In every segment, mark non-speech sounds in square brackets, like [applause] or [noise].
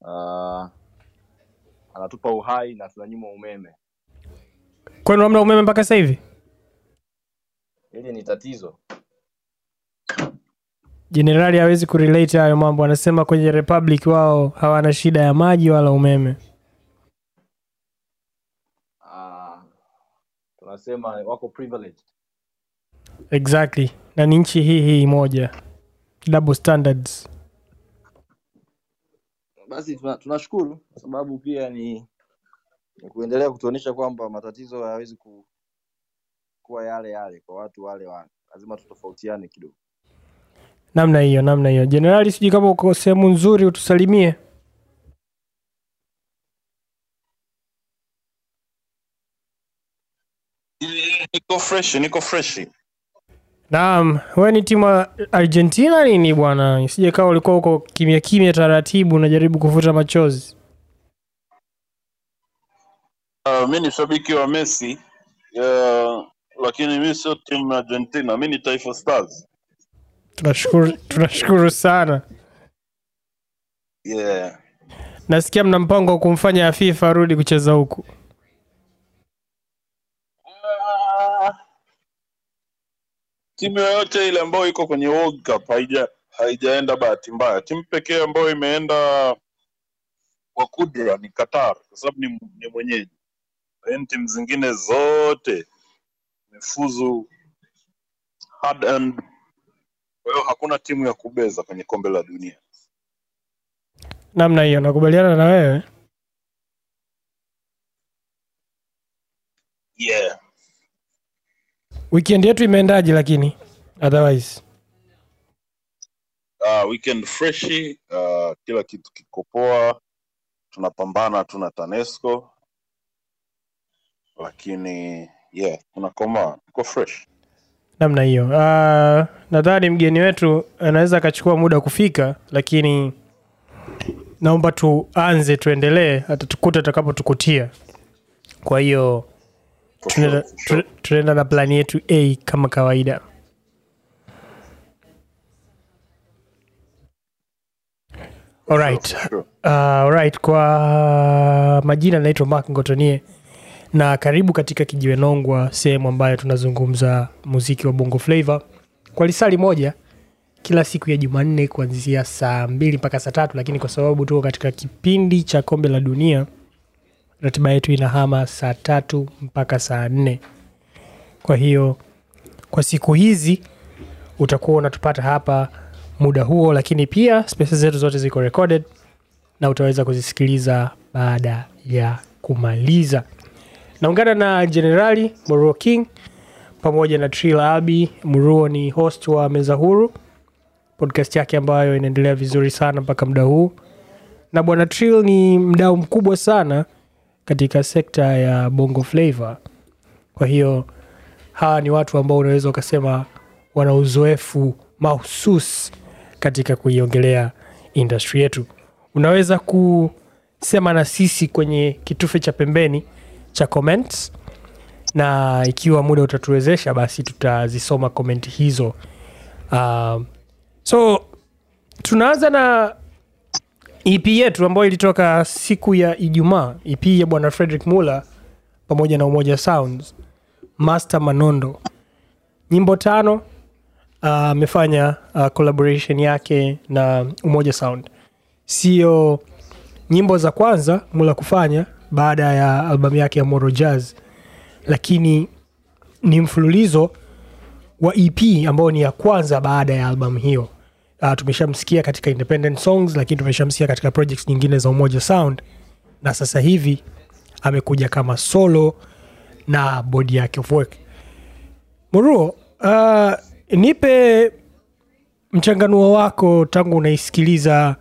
uh, anatupa uhai na tunanyuma umeme. Kwenu hamna umeme mpaka sasa hivi? Hili ni tatizo. Jenerali hawezi kurelate hayo mambo, anasema kwenye Republic wao hawana shida ya maji wala umeme. Uh, tunasema wako privileged. Exactly, na ni nchi hii hii moja, double standards. Basi tuna- tunashukuru kwa sababu pia ni, ni kuendelea kutuonyesha kwamba matatizo hayawezi ku, kuwa yale yale kwa watu wale wale, lazima tutofautiane kidogo. Namna hiyo, namna hiyo. Jenerali, sijui kama uko sehemu nzuri, utusalimie. Niko fresh, niko fresh. Naam, wewe ni timu ya Argentina nini bwana? Sije kama ulikuwa huko kimya kimya taratibu unajaribu kufuta machozi. Uh, mi ni shabiki wa Messi uh, lakini mi sio timu ya Argentina, mi ni Taifa Stars. Tunashukuru, tunashukuru sana. Yeah. Nasikia mna mpango wa kumfanya Afifa arudi kucheza huku. Timu yoyote ile ambayo iko kwenye World Cup haija haijaenda bahati mbaya. Timu pekee ambayo imeenda kwa kudra ni Qatar kwa sababu ni, ni mwenyeji. lakini timu zingine zote imefuzu hard earned. Kwa hiyo hakuna timu ya kubeza kwenye kombe la dunia. Namna hiyo, nakubaliana na wewe. Yeah. Weekend yetu imeendaje lakini otherwise? uh, weekend freshi uh, kila kitu kiko poa tunapambana tu na tanesco lakini yeah tunakomaa tuko fresh Namna hiyo. Uh, nadhani mgeni wetu anaweza akachukua muda kufika, lakini naomba tuanze, tuendelee, atatukuta atakapotukutia. Kwa hiyo tunaenda sure, sure. na plani yetu A kama kawaida. Alright. Sure. Uh, alright, kwa majina naitwa Mark Ngotonie na karibu katika Kijiwe Nongwa, sehemu ambayo tunazungumza muziki wa Bongo flavo kwa lisali moja kila siku ya Jumanne kuanzia saa mbili mpaka saa tatu, lakini kwa sababu tuko katika kipindi cha kombe la dunia, ratiba yetu inahama saa tatu mpaka saa nne. Kwa hiyo kwa siku hizi utakuwa unatupata hapa muda huo, lakini pia spaces zetu zote ziko recorded na utaweza kuzisikiliza baada ya kumaliza. Naungana na Jenerali Moruo King pamoja na Trill Abi. Muruo ni host wa Meza Huru, podcast yake ambayo inaendelea vizuri sana mpaka muda huu, na bwana Trill ni mdau mkubwa sana katika sekta ya Bongo Flava. Kwa hiyo hawa ni watu ambao unaweza ukasema wana uzoefu mahusus katika kuiongelea industry yetu. Unaweza kusema na sisi kwenye kitufe cha pembeni cha comments, na ikiwa muda utatuwezesha, basi tutazisoma comment hizo. Uh, so tunaanza na EP yetu ambayo ilitoka siku ya Ijumaa, EP ya bwana Frederick Muller pamoja na Umoja Sounds, Master Manondo, nyimbo tano amefanya uh, collaboration yake na Umoja Sound. Sio nyimbo za kwanza Mula kufanya baada ya albamu yake ya Moro Jazz, lakini ni mfululizo wa EP ambayo ni ya kwanza baada ya albamu hiyo. Uh, tumeshamsikia katika independent songs, lakini tumeshamsikia katika projects nyingine za Umoja Sound, na sasa hivi amekuja kama solo na body yake of work. Muruo, uh, nipe mchanganuo wako tangu unaisikiliza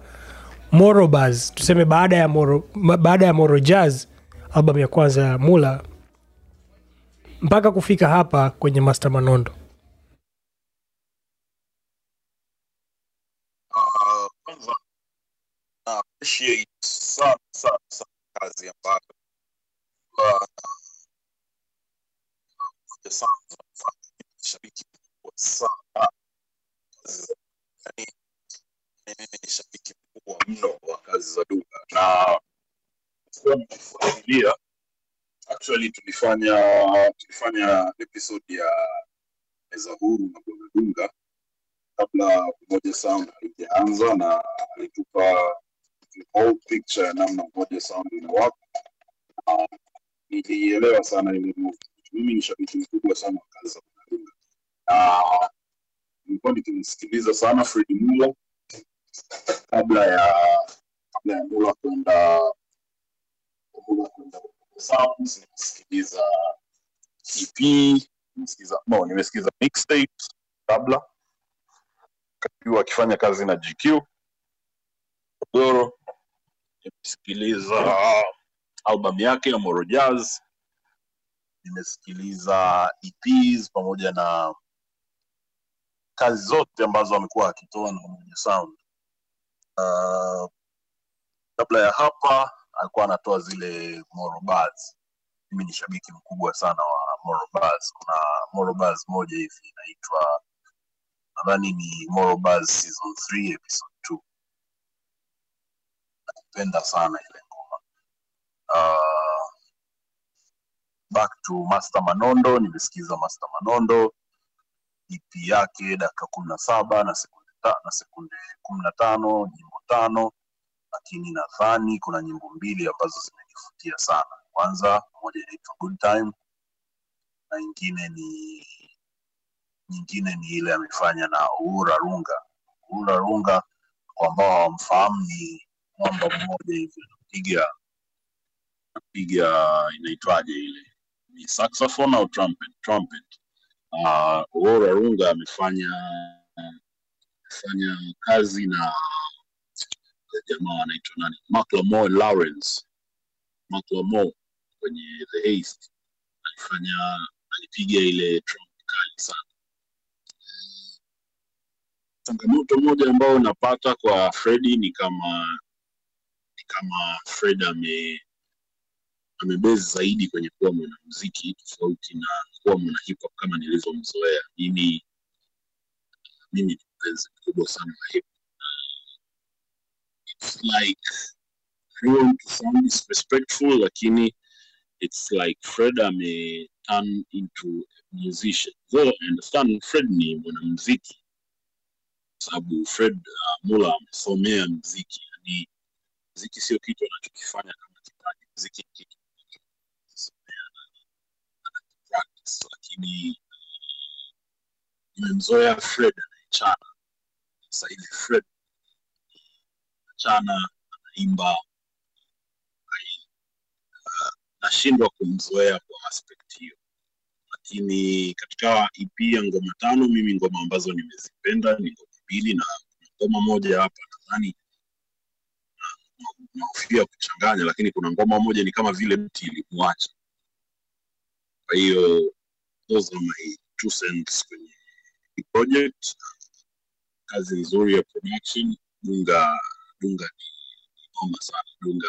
Moro tuseme baada ya Moro, baada ya Moro Jazz albamu ya kwanza ya Mula mpaka kufika hapa kwenye Master Manondo. Uh, kwanza na appreciate sana sana sana kazi ambayo uh, Umoja Sound wanafanya. Mimi shabiki mkubwa sana mimi ni shabiki mkubwa mno wa kazi za duka na nikifuatilia actually tulifanya tulifanya episode ya meza huru na bwana dunga. Kabla pamoja Sound haijaanza na alitupa whole picture ya namna moja Sound inawaka. Na Nilielewa sana ile. Mimi ni shabiki mkubwa sana wa kazi za Bwana Na nilikuwa nikimsikiliza sana Fred Mula kabla ya kabla ya Mula kwenda Mula kwenda Sounds, nimesikiliza EP, nimesikiliza no, nimesikiliza mixtape kabla akiwa akifanya kazi na GQ Goro. Nimesikiliza album yake ya Moro Jazz, nimesikiliza EPs pamoja na kazi zote ambazo amekuwa akitoa na Umoja Sound. Uh, kabla ya hapa alikuwa anatoa zile Moro Bars. Mimi ni shabiki mkubwa sana wa Moro Bars. Kuna Moro Bars moja hivi inaitwa nadhani ni Moro Bars season 3 episode 2. Napenda sana ile ngoma. Uh, back to Master Manondo, nimesikiza Master Manondo EP yake dakika kumi na saba na sekunde kumi na tano nyimbo tano, lakini nadhani kuna nyimbo mbili ambazo zimenivutia sana. Kwanza moja inaitwa Good Time na ingine ni nyingine ni ile amefanya na Uhura Runga. Uhura Runga kwa ambao hawamfahamu ni mwamba mmoja hivi anapiga anapiga inaitwaje ile? Ni saxophone au trumpet? Trumpet. Uh, Uhura Runga amefanya amefanya kazi na jamaa anaitwa nani? Macklemore Lawrence. Macklemore kwenye The East alifanya alipiga ile trumpet kali sana. Changamoto moja ambayo napata kwa Fredi ni kama kama Fred ame amebezi zaidi kwenye kuwa mwanamuziki tofauti na kuwa mwana kama nilivyomzoea mimi. Mimi ni mpenzi mkubwa sana wa hip. It's like I don't want to sound lakini it's like Fred ame turn into a musician. Though I understand Fred ni mwanamuziki kwa sababu Fred uh, Mula amesomea muziki, yani muziki sio kitu anachokifanya kama kipaji, mziki lakini nimemzoea Fred anayechana. Sasa Fred anachana, anaimba, nashindwa kumzoea kwa aspect hiyo, lakini katika EP ya ngoma tano, mimi ngoma ambazo nimezipenda ni ngoma mbili na ngoma moja hapa nadhani nahofia kuchanganya, lakini kuna ngoma moja ni kama vile mti ilimwacha. Kwa hiyo those kwenye project. Kazi nzuri ya production. Dunga Dunga ni noma sana. Dunga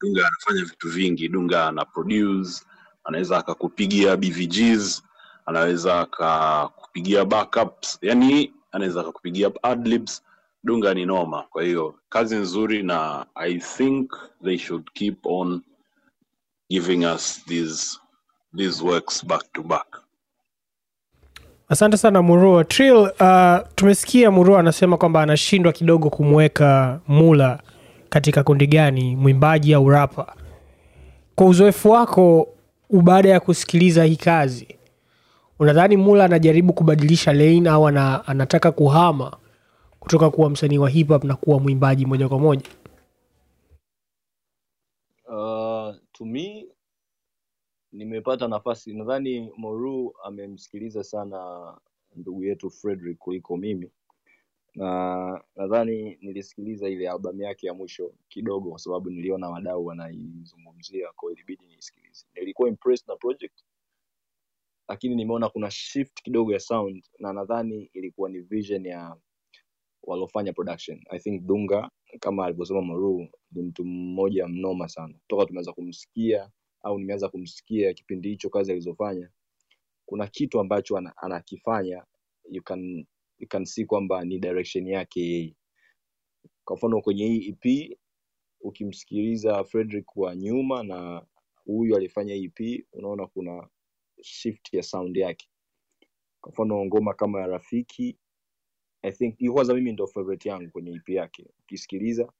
Dunga anafanya vitu vingi. Dunga ana produce, anaweza akakupigia BVGs, anaweza akakupigia backups, yani anaweza akakupigia adlibs. Dunga ni noma. Kwa hiyo kazi nzuri, na I think they should keep on giving us these these works back to back. asante sana murua trill uh, tumesikia murua anasema kwamba anashindwa kidogo kumweka mula katika kundi gani mwimbaji au rapa kwa uzoefu wako baada ya kusikiliza hii kazi unadhani mula anajaribu kubadilisha lane au anataka kuhama kutoka kuwa msanii wa hip hop na kuwa mwimbaji moja kwa moja? Uh, to me nimepata nafasi, nadhani Moru amemsikiliza sana ndugu yetu Frederick kuliko mimi, na nadhani nilisikiliza ile albamu yake ya mwisho kidogo, kwa sababu niliona wadau wanaizungumzia, kwa ilibidi niisikilize. Nilikuwa impressed na project, lakini nimeona kuna shift kidogo ya sound, na nadhani ilikuwa ni vision ya waliofanya production. I think Dunga kama alivyosema maru ni mtu mmoja mnoma sana, toka tumeanza kumsikia au nimeanza kumsikia kipindi hicho kazi alizofanya, kuna kitu ambacho ana, anakifanya you can, you can see kwamba ni direction yake yeye. Kwa mfano kwenye hii EP ukimsikiliza Frederick wa nyuma na huyu alifanya EP unaona kuna shift ya sound yake kwa mfano ngoma kama ya rafiki I think hiyo kwanza mimi ndo favorite yangu kwenye EP yake. Ukisikiliza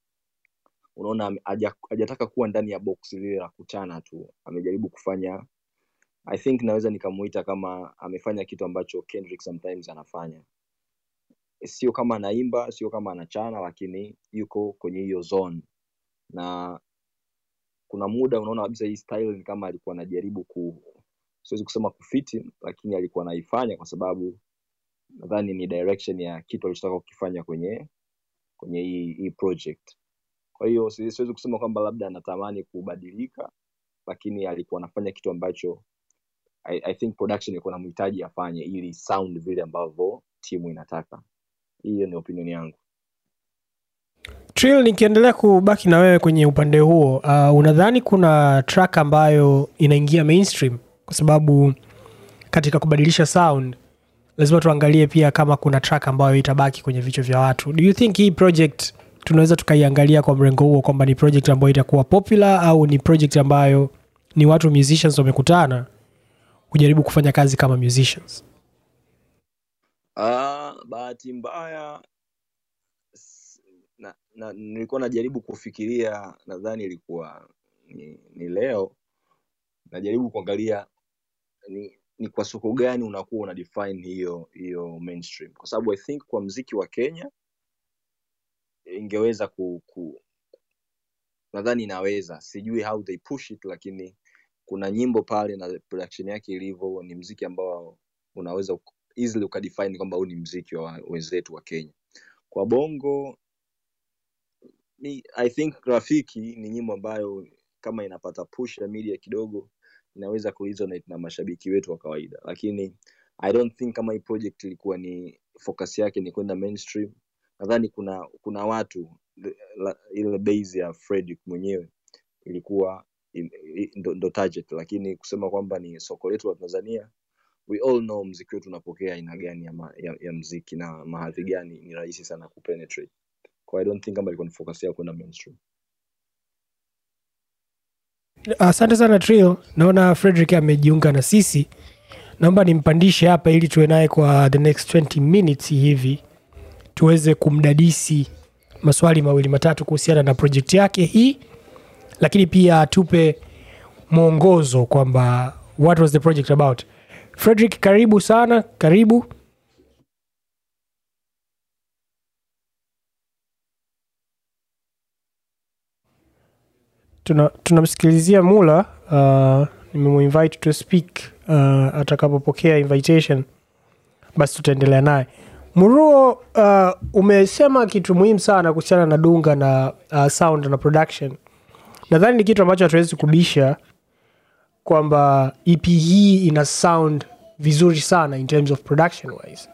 unaona hajataka kuwa ndani ya box lile la kuchana tu. Amejaribu kufanya i think naweza nikamuita kama amefanya kitu ambacho Kendrick sometimes anafanya. Sio kama anaimba sio kama anachana lakini yuko kwenye hiyo zone. Na kuna muda unaona kabisa hii style ni kama alikuwa anajaribu ku siwezi kusema kufiti lakini alikuwa anaifanya kwa sababu nadhani ni direction ya kitu alichotaka kukifanya kwenye kwenye hii, hii project. Kwa hiyo siwezi kusema kwamba labda anatamani kubadilika lakini alikuwa anafanya kitu ambacho I, I think production ilikuwa namhitaji afanye ili sound vile ambavyo timu inataka. Hiyo ni opinion yangu. Trill, nikiendelea kubaki na wewe kwenye upande huo uh, unadhani kuna track ambayo inaingia mainstream kwa sababu katika kubadilisha sound lazima tuangalie pia kama kuna track ambayo itabaki kwenye vichwa vya watu. Do you think hii project tunaweza tukaiangalia kwa mrengo huo kwamba ni project ambayo itakuwa popular au ni project ambayo ni watu musicians wamekutana kujaribu kufanya kazi kama musicians? Uh, bahati mbaya na, na, nilikuwa najaribu kufikiria nadhani ilikuwa ni, ni leo najaribu kuangalia ni, ni kwa soko gani unakuwa una define hiyo hiyo mainstream? Kwa sababu i think kwa mziki wa kenya ingeweza ku, ku nadhani inaweza. Sijui how they push it lakini kuna nyimbo pale na production yake ilivyo ni mziki ambao unaweza easily ukadefine kwamba huu ni mziki wa wenzetu wa kenya. Kwa bongo ni, i think rafiki ni nyimbo ambayo kama inapata push ya media kidogo inaweza kuresonate na mashabiki wetu wa kawaida. Lakini i don't think kama hii project ilikuwa ni focus yake ni kwenda mainstream. Nadhani kuna kuna watu ile base ya Fredrick mwenyewe ilikuwa ndo, ndo target. Lakini kusema kwamba ni soko letu la Tanzania we all know mziki wetu unapokea aina gani ya, ma, ya, ya mziki na mahadhi gani ni rahisi sana kupenetrate. Kwa I don't think kama ilikuwa ni focus yao kwenda mainstream asante sana Trio, naona frederick amejiunga na sisi. Naomba nimpandishe hapa ili tuwe naye kwa the next 20 minutes hivi. Tuweze kumdadisi maswali mawili matatu kuhusiana na project yake hii. Lakini pia atupe mwongozo kwamba what was the project about? Frederick karibu sana. Karibu tuna tunamsikilizia mula uh, nimemuinvite to speak uh, atakapopokea invitation basi tutaendelea naye. Muruo uh, umesema kitu muhimu sana kuhusiana na dunga na uh, sound na production. Nadhani ni kitu ambacho hatuwezi kubisha kwamba ep hii ina sound vizuri sana in terms of production wise.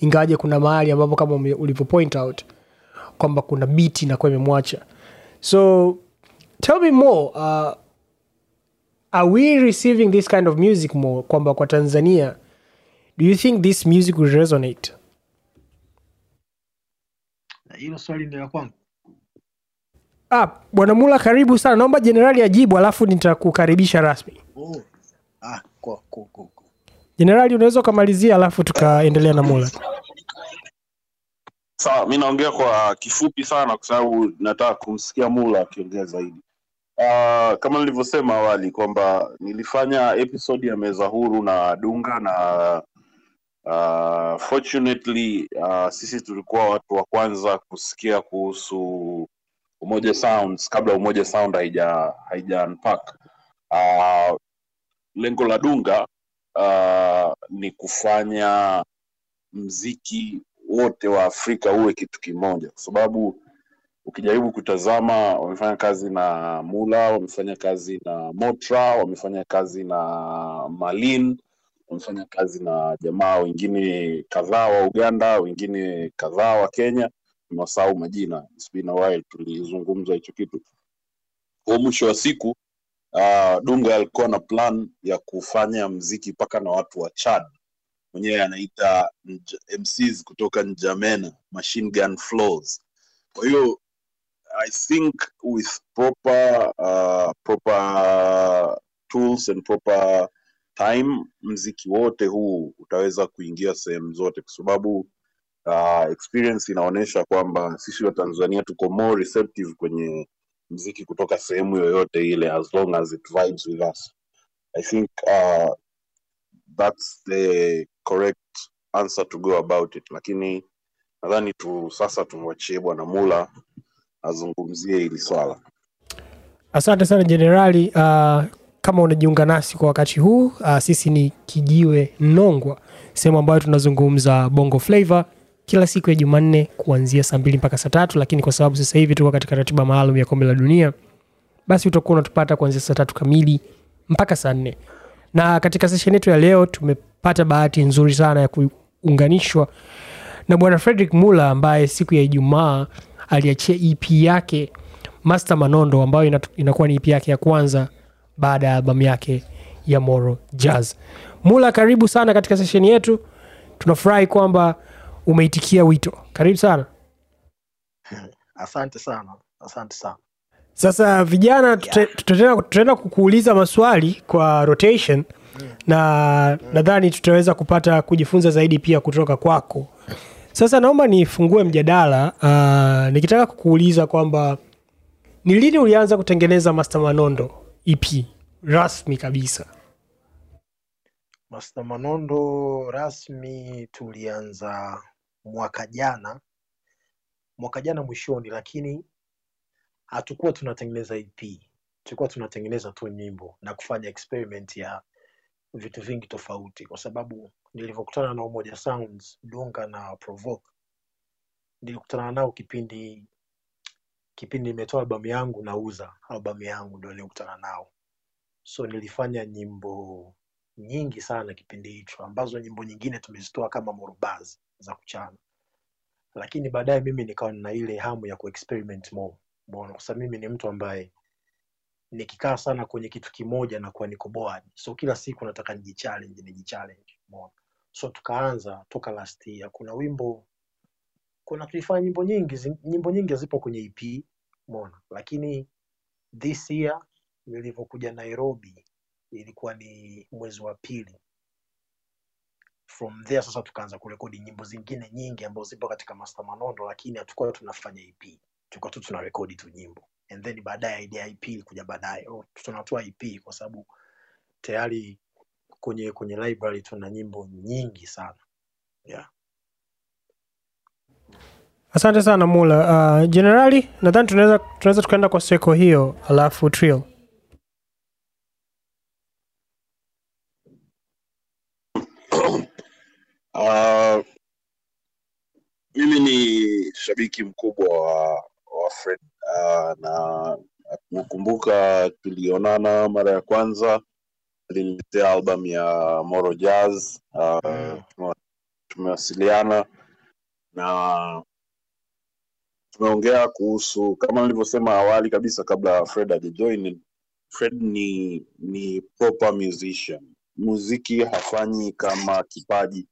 Ingawaje kuna mahali ambapo kama ulivyo point out kwamba kuna biti inakuwa imemwacha. So tell me more uh, are we receiving this kind of music more kwamba kwa tanzania? Do you think this music will resonate? Hilo swali ni la kwangu. Ah, bwana mula karibu sana. Naomba jenerali ajibu alafu nitakukaribisha rasmi. Oh. ah, kwa, kwa, kwa, jenerali unaweza ukamalizia alafu tukaendelea na mula. Sawa mi naongea kwa kifupi sana kwa sababu nataka kumsikia mula akiongea zaidi uh, kama nilivyosema awali kwamba nilifanya episode ya meza huru na dunga na uh, fortunately uh, sisi tulikuwa watu wa kwanza kusikia kuhusu umoja sounds kabla umoja sound haija haija unpack. Uh, lengo la dunga uh, ni kufanya mziki wote wa Afrika uwe kitu kimoja, kwa sababu ukijaribu kutazama, wamefanya kazi na Mula, wamefanya kazi na Motra, wamefanya kazi na Malin, wamefanya kazi na jamaa wengine kadhaa wa Uganda, wengine kadhaa wa Kenya, nimewasahau majina, tulizungumza hicho kitu. Kwa mwisho wa siku uh, Dunga alikuwa na plan ya kufanya mziki mpaka na watu wa Chad mwenyewe anaita MCs kutoka Njamena, Machine Gun Flows. Kwa hiyo I think with proper uh, proper tools and proper time mziki wote huu utaweza kuingia sehemu zote kwa sababu uh, experience inaonyesha kwamba sisi wa Tanzania tuko more receptive kwenye mziki kutoka sehemu yoyote ile as long as it vibes with us. I think uh, that's the correct answer to go about it, lakini nadhani tu sasa tumwachie bwana Mula azungumzie hili swala. Asante sana jenerali. Uh, kama unajiunga nasi kwa wakati huu uh, sisi ni Kijiwe Nongwa, sehemu ambayo tunazungumza bongo flava kila siku ya Jumanne kuanzia saa mbili mpaka saa tatu, lakini kwa sababu sasa hivi tuko katika ratiba maalum ya kombe la dunia, basi utakuwa unatupata kuanzia saa tatu kamili mpaka saa nne. Na katika session yetu ya leo tumepata bahati nzuri sana ya kuunganishwa na bwana Frederick Mula ambaye siku ya Ijumaa aliachia EP yake Master Manondo ambayo inakuwa ni EP yake ya kwanza baada ya albamu yake ya Moro Jazz. Mula, karibu sana katika sesheni yetu. Tunafurahi kwamba umeitikia wito. Karibu sana. [laughs] Asante sana, asante sana. Sasa vijana, tutaenda tutaenda kukuuliza maswali kwa rotation na nadhani tutaweza kupata kujifunza zaidi pia kutoka kwako. Sasa naomba nifungue mjadala uh, nikitaka kukuuliza kwamba ni lini ulianza kutengeneza Master Manondo EP rasmi kabisa? Master Manondo rasmi tulianza mwaka jana, mwaka jana mwishoni, lakini hatukuwa tunatengeneza EP, tulikuwa tunatengeneza tu nyimbo na kufanya experiment ya vitu vingi tofauti, kwa sababu nilivyokutana na Umoja Sounds, Dunga na Provoke, nilikutana nao kipindi kipindi nimetoa albamu yangu nauza albamu yangu, ndo nilikutana nao, so nilifanya nyimbo nyingi sana kipindi hicho ambazo nyimbo nyingine tumezitoa kama morobaz za kuchana. Lakini baadaye mimi nikawa na ile hamu ya kuexperiment more umeona kwa sababu mimi ni mtu ambaye nikikaa sana kwenye kitu kimoja na kuwa niko bored. So kila siku nataka nijichallenge nijichallenge umeona so tukaanza toka last year. Kuna wimbo kuna tulifanya nyimbo nyingi nyimbo nyingi hazipo kwenye EP umeona? Lakini this year nilivyokuja Nairobi ilikuwa ni mwezi wa pili. From there sasa tukaanza kurekodi nyimbo zingine nyingi ambazo zipo katika Master Manondo, lakini hatukuwa tunafanya EP, tulikuwa tu tunarekodi tu nyimbo. And then baadaye idea ya EP ilikuja baadaye, oh, tunatoa EP kwa sababu tayari kwenye kwenye library tuna nyimbo nyingi sana yeah. Asante sana Mula. Uh, Jenerali, nadhani tunaweza tunaweza tukaenda kwa seko hiyo, alafu trio. [coughs] Uh, mimi ni shabiki mkubwa wa, wa Fred uh, na nakumbuka tulionana mara ya kwanza aliniletea album ya Moro Jazz uh, Mm. tumewasiliana na tumeongea kuhusu kama nilivyosema awali kabisa kabla Fred hajajoin Fred ni ni proper musician. Muziki hafanyi kama kipaji.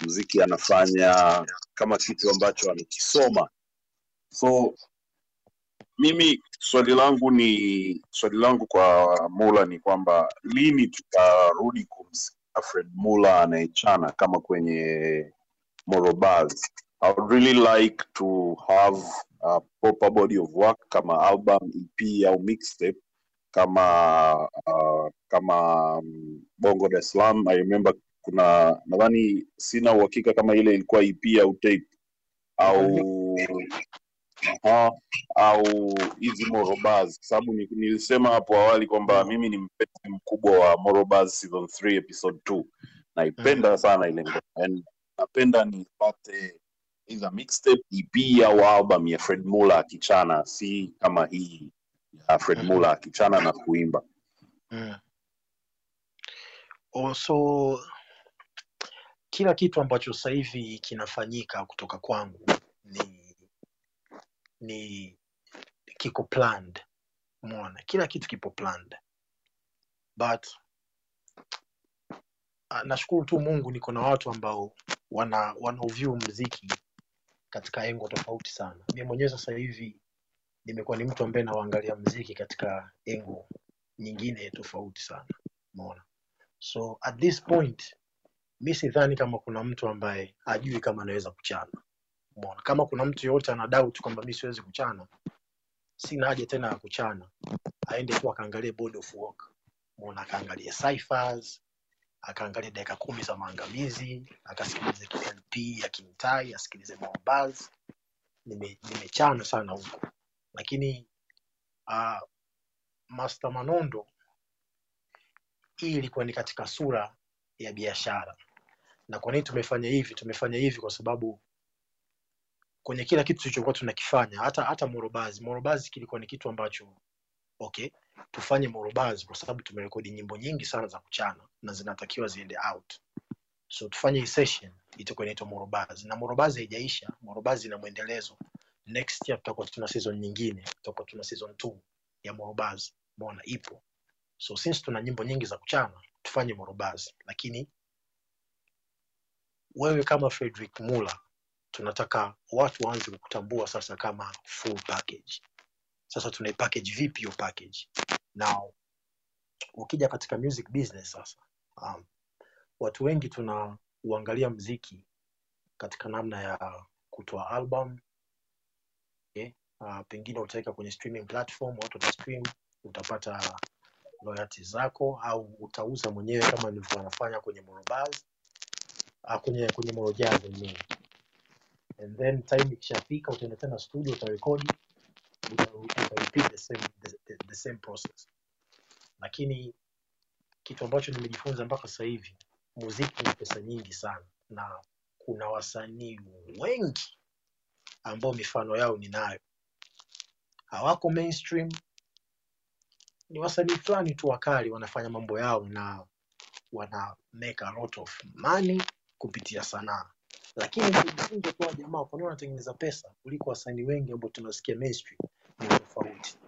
Muziki anafanya kama kitu ambacho amekisoma so mimi swali langu ni swali langu kwa Mula ni kwamba lini tutarudi kumsikia Fred Mula anayechana kama kwenye Morobaz. I would really like to have a proper body of work kama album, EP au mixtape kama uh, kama um, Bongo Dar es. I remember kuna nadhani sina uhakika kama ile ilikuwa EP au tape au au hizi morobas kwa sababu nilisema hapo awali kwamba mimi ni mpenzi mkubwa wa morobas season 3 episode 2 naipenda sana ile ngoma. Napenda nipate either mixtape ep au album ya fred muller akichana. Si kama hii ya fred muller akichana na kuimba. Mm. Also, kila kitu ambacho sasa hivi kinafanyika kutoka kwangu ni ni kiko planned. Umeona? Kila kitu kipo planned. But uh, nashukuru tu mungu niko na watu ambao wana wanauvyu mziki katika engo tofauti sana. Mi mwenyewe sasa hivi nimekuwa ni mtu ambaye nawaangalia mziki katika engo nyingine tofauti sana. Umeona? So at this point mi sidhani kama kuna mtu ambaye ajui kama anaweza kuchana umeona kama kuna mtu yoyote ana doubt kwamba mi siwezi kuchana sina haja tena ya kuchana. Aende tu akaangalie body of work. Umeona akaangalie Cyphers, akaangalia dakika kumi za maangamizi akasikilize klp ya kimtai asikilize mobaz nime- sana huko. Lakini uh, master manondo hii ilikuwa ni katika sura ya biashara. Na kwa nini tumefanya hivi? Tumefanya hivi kwa sababu kwenye kila kitu tulichokuwa tunakifanya hata hata morobazi. Morobazi kilikuwa ni kitu ambacho okay tufanye morobazi kwa sababu tumerekodi nyimbo nyingi sana za kuchana na zinatakiwa ziende out. So tufanye hii session itakuwa inaitwa morobazi. Na morobazi haijaisha morobazi ina mwendelezo. Next year tutakuwa tuna season nyingine tutakuwa tuna season 2 ya morobazi. Mbona ipo. So since tuna nyimbo nyingi za kuchana tufanye morobazi. Lakini wewe kama frederick mula tunataka watu waanze kukutambua sasa kama full package. Sasa tunaipackage vipi hiyo package? Now ukija katika music business sasa um, watu wengi tuna uangalia mziki katika namna ya kutoa album okay? uh, pengine utaweka kwenye streaming platform watu watastream utapata royalty zako au utauza mwenyewe kama nilivyo anafanya kwenye morobaz uh, kwenye kwenye morojaz yenyewe and then time ikishafika utaenda tena studio utarekodi uta, uta the same, the, the, the same process. Lakini kitu ambacho nimejifunza mpaka sasa hivi muziki ni pesa nyingi sana. Na kuna wasanii wengi ambao mifano yao ninayo. Hawako mainstream. Ni wasanii fulani tu wakali wanafanya mambo yao na wana make a lot of money kupitia sanaa lakini nijifunze kwa jamaa kwa nini wanatengeneza pesa kuliko wasanii wengi ambao tunasikia mainstream ni tofauti.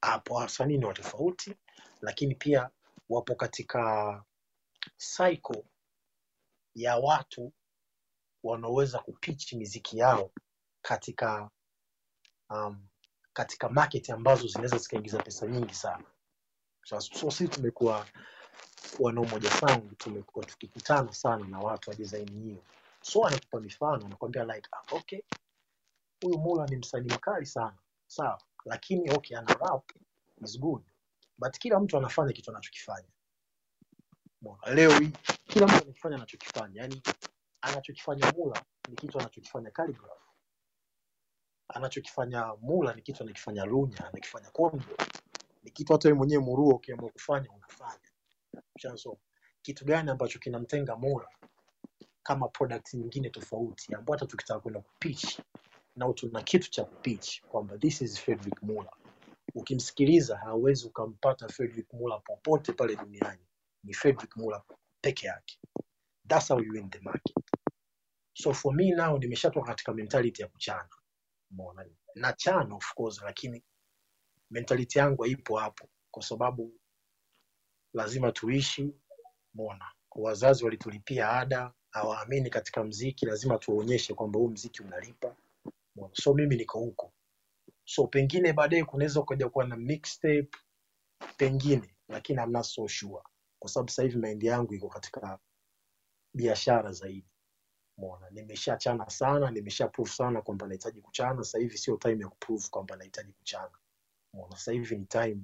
Hapo wasanii ni wa tofauti lakini pia wapo katika cycle ya watu wanaoweza kupichi miziki yao katika um, katika market ambazo zinaweza zikaingiza pesa nyingi sana. So, so sisi tumekuwa wana umoja sangu, tumekuwa tukikutana sana na watu wa design hiyo so anakupa mifano anakwambia like ah, okay. Huyu mula ni msanii mkali sana. Sawa. Lakini okay ana rap. Is good. But kila mtu anafanya kitu anachokifanya. Leo hii kila mtu anakifanya anachokifanya. Yani anachokifanya mula ni kitu anachokifanya Calligraph. Anachokifanya mula ni kitu anakifanya lunya anakifanya kondo ni kitu hata wewe mwenyewe muruo ukiamua kufanya unafanya. Chanzo kitu gani ambacho kinamtenga mula kama product nyingine tofauti ambao hata tukitaka kwenda kupitch nao tuna kitu cha kupitch kwamba this is Frederick Muller. Ukimsikiliza hauwezi ukampata Frederick Muller popote pale duniani, ni Frederick Muller peke yake. That's how you win the market. So for me now nimeshatoka katika mentality ya kuchana, umeona, na chana of course, lakini mentality yangu haipo hapo, kwa sababu lazima tuishi, umeona, wazazi walitulipia ada, hawaamini katika mziki, lazima tuwaonyeshe kwamba huu mziki unalipa. So mimi niko huko, so pengine baadaye kunaweza kuja kuwa na mixtape pengine, lakini I'm not so sure, kwa sababu sasa hivi maendi yangu iko katika biashara zaidi. Umeona, nimeshachana sana, nimesha prove sana kwamba nahitaji kuchana. Sasa hivi sio time ya kuprove kwamba nahitaji kuchana. Umeona, sasa hivi ni time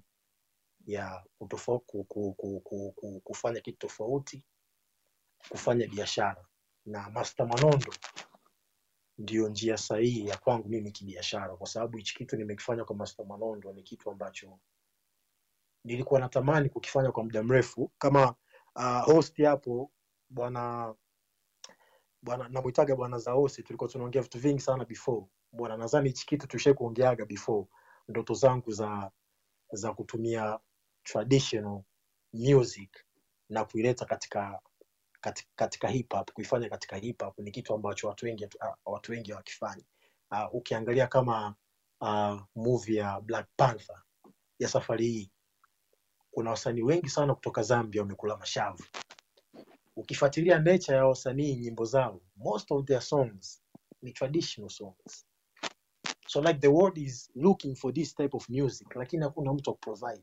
ya kutofau, ku, ku, ku, ku, ku, kufanya kitu tofauti, kufanya biashara, na Master Manondo ndiyo njia sahihi ya kwangu mimi kibiashara, kwa sababu hichi kitu nimekifanya kwa Master Manondo ni kitu ambacho nilikuwa natamani kukifanya kwa muda mrefu. Kama uh, host hapo bwana bwana namwitaga bwana Zaosi, tulikuwa tunaongea vitu vingi sana before bwana, nadhani hichi kitu tushai kuongeaga before, ndoto zangu za za kutumia traditional music na kuileta katika katika, katika hip hop, kuifanya katika hip hop ni kitu ambacho watu wengi watu wengi hawakifanyi. Uh, ukiangalia kama uh, movie ya Black Panther ya safari hii, kuna wasanii wengi sana kutoka Zambia wamekula mashavu. Ukifuatilia nature ya wasanii, nyimbo zao, most of their songs ni traditional songs. so like the world is looking for this type of music lakini hakuna mtu wa provide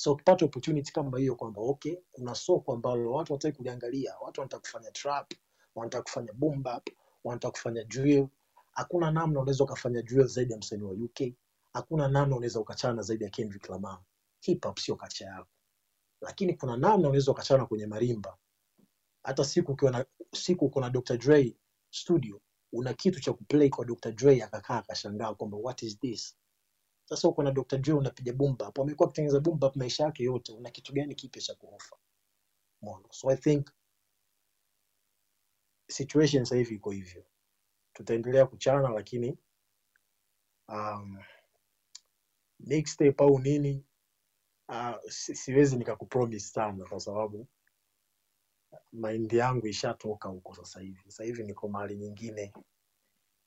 so ukipata opportunity kama hiyo kwamba okay kuna soko ambalo watu wataki kuliangalia watu wanataka kufanya trap wanataka kufanya boom bap wanataka kufanya drill hakuna namna unaweza ukafanya drill zaidi ya msanii wa uk hakuna namna unaweza ukachana zaidi ya kendrick lamar. Hip hop sio kacha yako. Lakini kuna namna unaweza ukachana kwenye marimba. Hata siku ukiwa na siku uko na dr. Dre studio una kitu cha kuplay kwa dr. Dre akakaa akashangaa kwamba what is this sasa uko na dr dre unapiga boom hapo, amekuwa akitengeneza boom bap maisha yake yote. Una kitu gani kipya cha kuofa Mono. so i think situation sasa hivi iko hivyo. Tutaendelea kuchana lakini um, mixtape au nini uh, si, siwezi nikakupromise sana kwa sababu maindi yangu ishatoka huko sasa hivi. Sasa hivi niko mahali nyingine.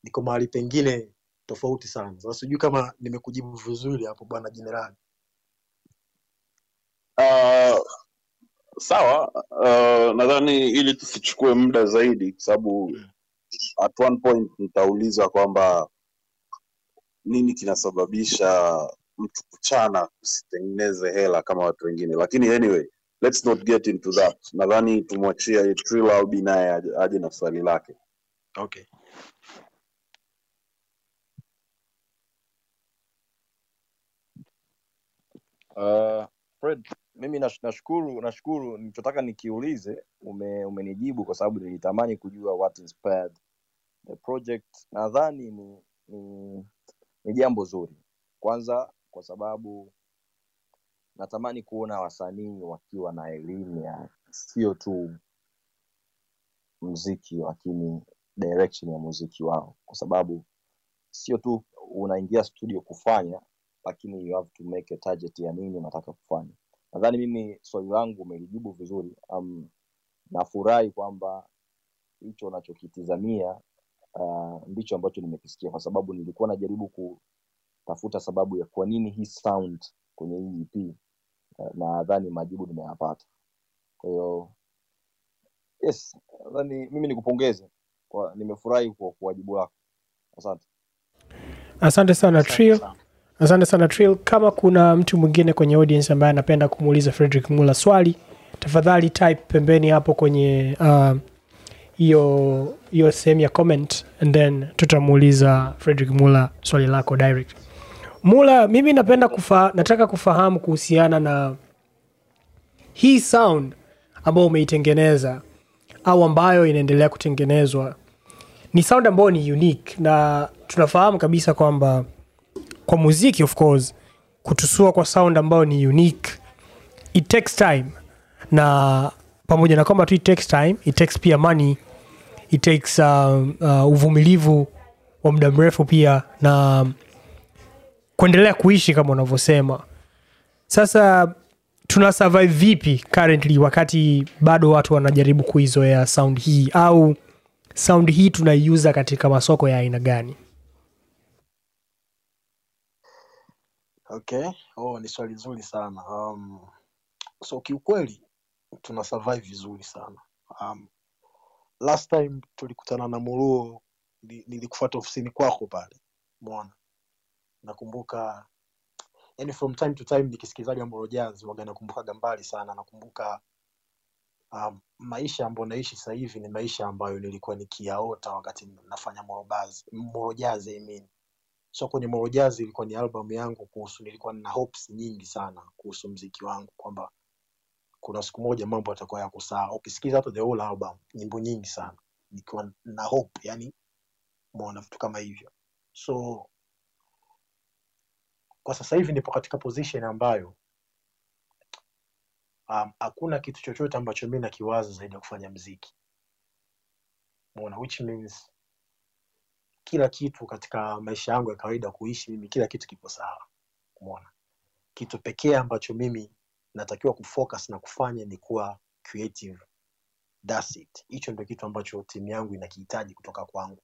Niko mahali pengine tofauti sana. Sasa sijui kama nimekujibu vizuri hapo bwana jenerali. Uh, sawa. Uh, nadhani ili tusichukue muda zaidi kwa sababu at one point nitauliza kwamba nini kinasababisha mtu kuchana kusitengeneze hela kama watu wengine. Lakini anyway let's not get into that. Nadhani tumwachie naye aje aje na swali lake. Okay Uh, Fred, mimi nash- nashukuru nashukuru. Nilichotaka nikiulize ume, umenijibu kwa sababu nilitamani kujua what inspired the project. Nadhani ni, ni, ni jambo zuri, kwanza kwa sababu natamani kuona wasanii wakiwa na elimu ya sio tu mziki, lakini direction ya muziki wao, kwa sababu sio tu unaingia studio kufanya lakini you have to make a target ya nini unataka kufanya. Nadhani mimi swali langu umelijibu vizuri. Um, nafurahi kwamba hicho unachokitizamia uh, ndicho ambacho nimekisikia kwa sababu nilikuwa najaribu kutafuta sababu ya kwa nini hii sound kwenye hii EP uh, nadhani majibu nimeyapata. Kwa hiyo yes nadhani mimi nikupongeze kwa nimefurahi kwa kwa jibu lako asante. Asante sana asante sana asante sana Trill. kama kuna mtu mwingine kwenye audience ambaye anapenda kumuuliza frederick mula swali tafadhali type pembeni hapo kwenye uh, hiyo hiyo sehemu ya comment and then tutamuuliza frederick mula swali lako direct mula mimi napenda kufa, nataka kufahamu kuhusiana na hii sound ambayo umeitengeneza au ambayo inaendelea kutengenezwa ni sound ambayo ni unique na tunafahamu kabisa kwamba kwa muziki of course kutusua kwa sound ambayo ni unique. It takes time. Na pamoja na kwamba tu it takes time it takes pia money. It takes uh, uh, uvumilivu wa muda mrefu pia na kuendelea kuishi kama unavyosema. Sasa tuna survive vipi currently wakati bado watu wanajaribu kuizoea sound hii? Au sound hii tunaiuza katika masoko ya aina gani okay. Oh, ni swali zuri sana. Um, so kiukweli tuna survive vizuri sana. Um, last time tulikutana na muruo nilikufata ofisini kwako pale. Mwana nakumbuka yani from time to time nikisikizaga Moro Jazz waga nakumbukaga mbali sana. Nakumbuka um, maisha ambayo naishi sasa hivi ni maisha ambayo nilikuwa nikiyaota wakati nafanya Moro Buzz- Moro Jazz I mean. So kwenye Morojazi ilikuwa ni album yangu kuhusu nilikuwa nina hopes nyingi sana kuhusu mziki wangu kwamba kuna siku moja mambo yatakuwa yako sawa ukisikiza hata the whole album nyimbo nyingi sana nikiwa na hope yani umeona vitu kama hivyo. So kwa sasa hivi nipo katika position ambayo um, hakuna kitu chochote ambacho mi nakiwaza zaidi ya kufanya mziki. Umeona which means kila kitu katika maisha yangu ya kawaida kuishi mimi kila kitu kipo sawa. Umeona? Kitu pekee ambacho mimi natakiwa kufocus na kufanya ni kuwa creative. That's it. Hicho ndio kitu ambacho timu yangu inakihitaji kutoka kwangu.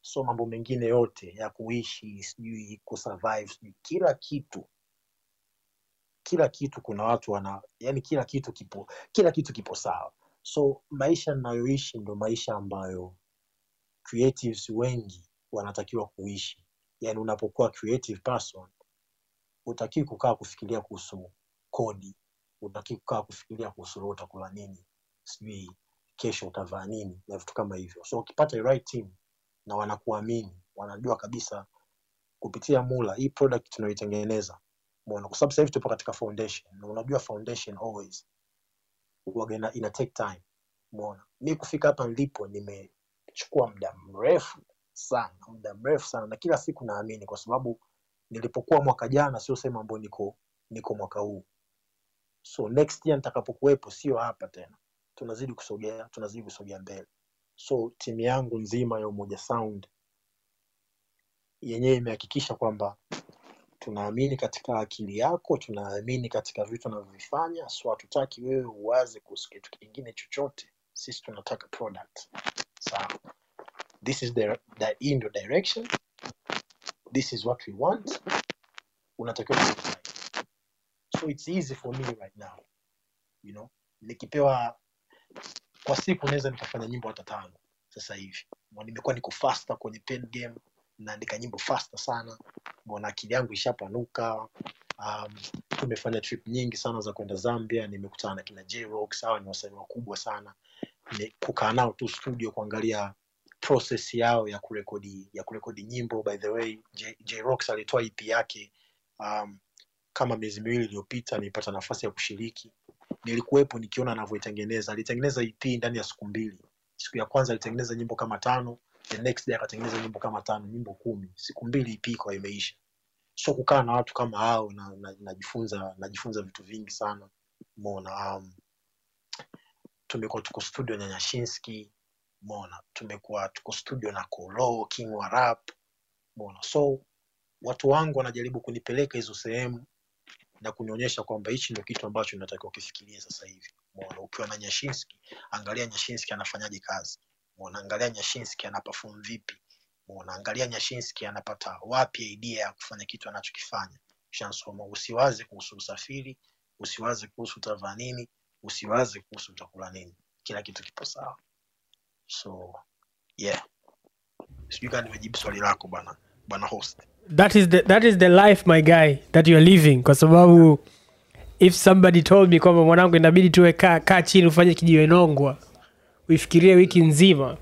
So mambo mengine yote ya kuishi sijui kusurvive sijui kila kitu. Kila kitu kuna watu wana yani kila kitu kipo kila kitu kipo sawa. So maisha ninayoishi ndo maisha ambayo creatives wengi wanatakiwa kuishi. Yani unapokuwa creative person utakii kukaa kufikiria kuhusu kodi utakii kukaa kufikiria kuhusu leo utakula nini sijui kesho utavaa nini na vitu kama hivyo. So ukipata right team na wanakuamini wanajua kabisa kupitia mula hii product tunayoitengeneza umeona? Kwa sababu hivi tupo katika foundation na unajua foundation always huwaga ina take time umeona? Mi kufika hapa nilipo nimechukua muda mrefu sana muda mrefu sana na kila siku naamini kwa sababu nilipokuwa mwaka jana sio sehemu ambayo niko niko mwaka huu. So next year nitakapokuwepo sio hapa tena. Tunazidi kusogea tunazidi kusogea mbele. So timu yangu nzima ya umoja sound yenyewe imehakikisha kwamba tunaamini katika akili yako tunaamini katika vitu unavyovifanya so hatutaki wewe uwaze kuhusu kitu kingine chochote. Sisi tunataka product. Sawa this is the, the hii direction. This is what we want. So it's easy for me right now you know. Nikipewa kwa siku naweza nikafanya nyimbo hata tano sasa hivi. Nimekuwa niko faster kwenye pen game naandika nyimbo faster sana. Mbona akili yangu ishapanuka. Um, tumefanya trip nyingi sana za kwenda zambia nimekutana na kina J-Rox hawa ni wasanii wakubwa sana. Kukaa nao tu studio kuangalia process yao ya kurekodi ya kurekodi nyimbo by the way J- alitoa ep yake um, kama miezi miwili iliyopita nilipata nafasi ya kushiriki. Nilikuwepo nikiona anavyoitengeneza. Alitengeneza ep ndani ya siku mbili. Siku ya kwanza alitengeneza nyimbo kama tano the next day akatengeneza nyimbo kama tano nyimbo kumi. Siku mbili ep kwa imeisha. So kukaa na watu kama hao na, na, najifunza vitu vingi sana. Mona um, tumekuwa tuko studio na mona tumekuwa tuko studio na kolo king wa rap. Mona so watu wangu wanajaribu kunipeleka hizo sehemu na kunionyesha kwamba hichi ndio kitu ambacho natakiwa ukifikiria sasa hivi. Mona ukiwa na nyashinski angalia nyashinski anafanyaje kazi. Mona angalia nyashinski ana vipi. Mona angalia nyashinski anapata wapi idea ya kufanya kitu anachokifanya. Shansoma usiwaze kuhusu usafiri usiwaze kuhusu utavaa nini usiwaze kuhusu utakula nini. Kila kitu kipo sawa so yeah. Sijui kaa nimejibu swali lako bana bana host. That is the, that is the life my guy that you are living. Kwa sababu if somebody told me kwamba mwanangu inabidi tuwe kaa ka chini ufanye kijiwenongwa uifikirie wiki nzima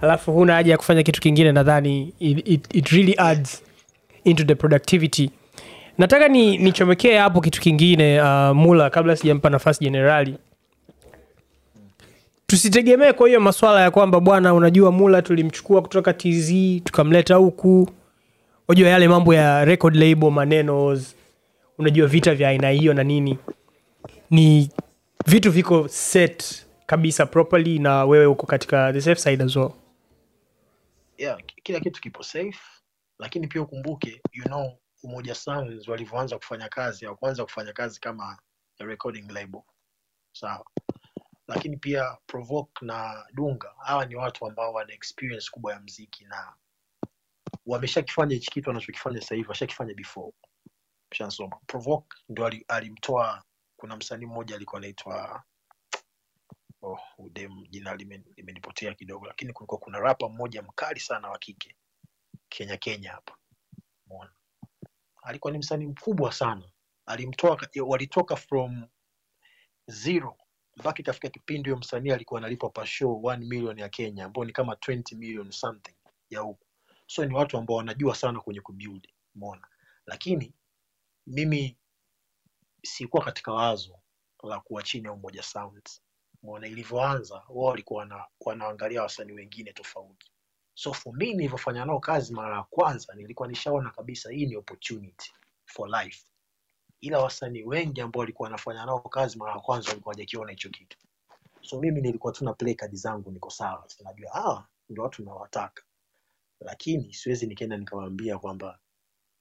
alafu huna haja ya kufanya kitu kingine nadhani it, it, it really adds into the productivity. Nataka ni nichomekee hapo kitu kingine uh, mula kabla sijampa nafasi jenerali tusitegemee kwa hiyo maswala ya kwamba bwana unajua mula tulimchukua kutoka tz tukamleta huku. Unajua yale mambo ya record label maneno unajua vita vya aina hiyo na nini. Ni vitu viko set kabisa properly na wewe uko katika the safe side as well. Yeah, kila kitu kipo safe lakini pia ukumbuke you know umoja walivyoanza kufanya kazi hawakuanza kufanya kazi kama recording label. Sawa lakini pia provoke na dunga. Hawa ni watu ambao wana experience kubwa ya mziki na wameshakifanya hichi kitu wanachokifanya sasa hivi washakifanya before. Shansoma provoke ndo alimtoa kuna msanii mmoja alikuwa anaitwa oh, udem jina lime- limenipotea kidogo lakini kulikuwa kuna rapa mmoja mkali sana wa kike. Kenya kenya hapa. Umeona? alikuwa ni msanii mkubwa sana. Alimtoa walitoka from zero mpaka ikafika kipindi huyo msanii alikuwa analipwa per show 1 million ya kenya ambao ni kama 20 million something ya huku so ni watu ambao wanajua sana kwenye kubuild umeona? Lakini mimi sikuwa katika wazo la kuwa chini ya umoja sounds umeona ilivyoanza wao walikuwa wana, wanaangalia wasanii wengine tofauti. So for me nilivyofanya nao kazi mara ya kwanza nilikuwa nishaona kabisa hii ni opportunity for life ila wasanii wengi ambao walikuwa wanafanya nao kazi mara ya kwanza walikuwa hawajakiona hicho kitu. So mimi nilikuwa tu play kadi zangu niko sawa. Najua hawa ndio watu nawataka. Lakini siwezi nikaenda nikawaambia kwamba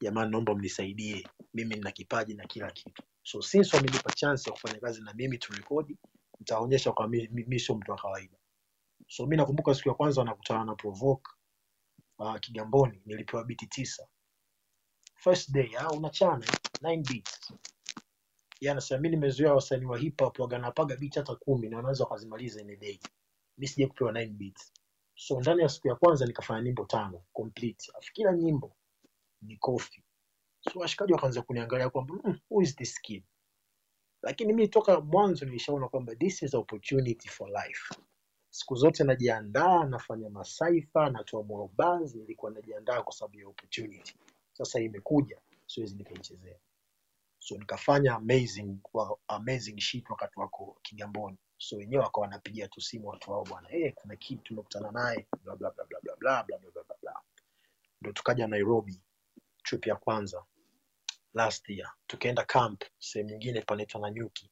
jamani naomba mnisaidie. Mimi nina kipaji na kila kitu. So since wamenipa chance ya kufanya kazi na mimi turekodi nitaonyesha kwa mi, mi, mi sio mtu wa kawaida. So mi nakumbuka siku ya kwanza wanakutana na provoke uh, kigamboni nilipewa biti tisa. First day ah, unachana nine beats yeye anasema mi nimezoea wasanii wa hip hop waganapaga beat hata kumi na wanaweza wakazimaliza in a day mi sija kupewa 9 beats so ndani ya siku ya kwanza nikafanya nyimbo tano complete kila nyimbo ni Kofi. So washikaji wakaanza kuniangalia kwamba mm, who is this kid? Lakini mimi toka mwanzo nilishaona kwamba this is opportunity for life. Siku zote najiandaa, nafanya masaifa, natoa moral nilikuwa najiandaa kwa sababu ya opportunity. Sasa imekuja, siwezi nikaichezea. So nikafanya amazing kwa amazing shit wakati wako Kigamboni. So wenyewe wakawa wanapigia tu simu watu wao, bwana, eh, kuna kid tumekutana naye bla bla bla bla bla bla bla bla bla bla. Ndio tukaja Nairobi trip ya kwanza last year, tukaenda camp sehemu nyingine panaitwa Nanyuki.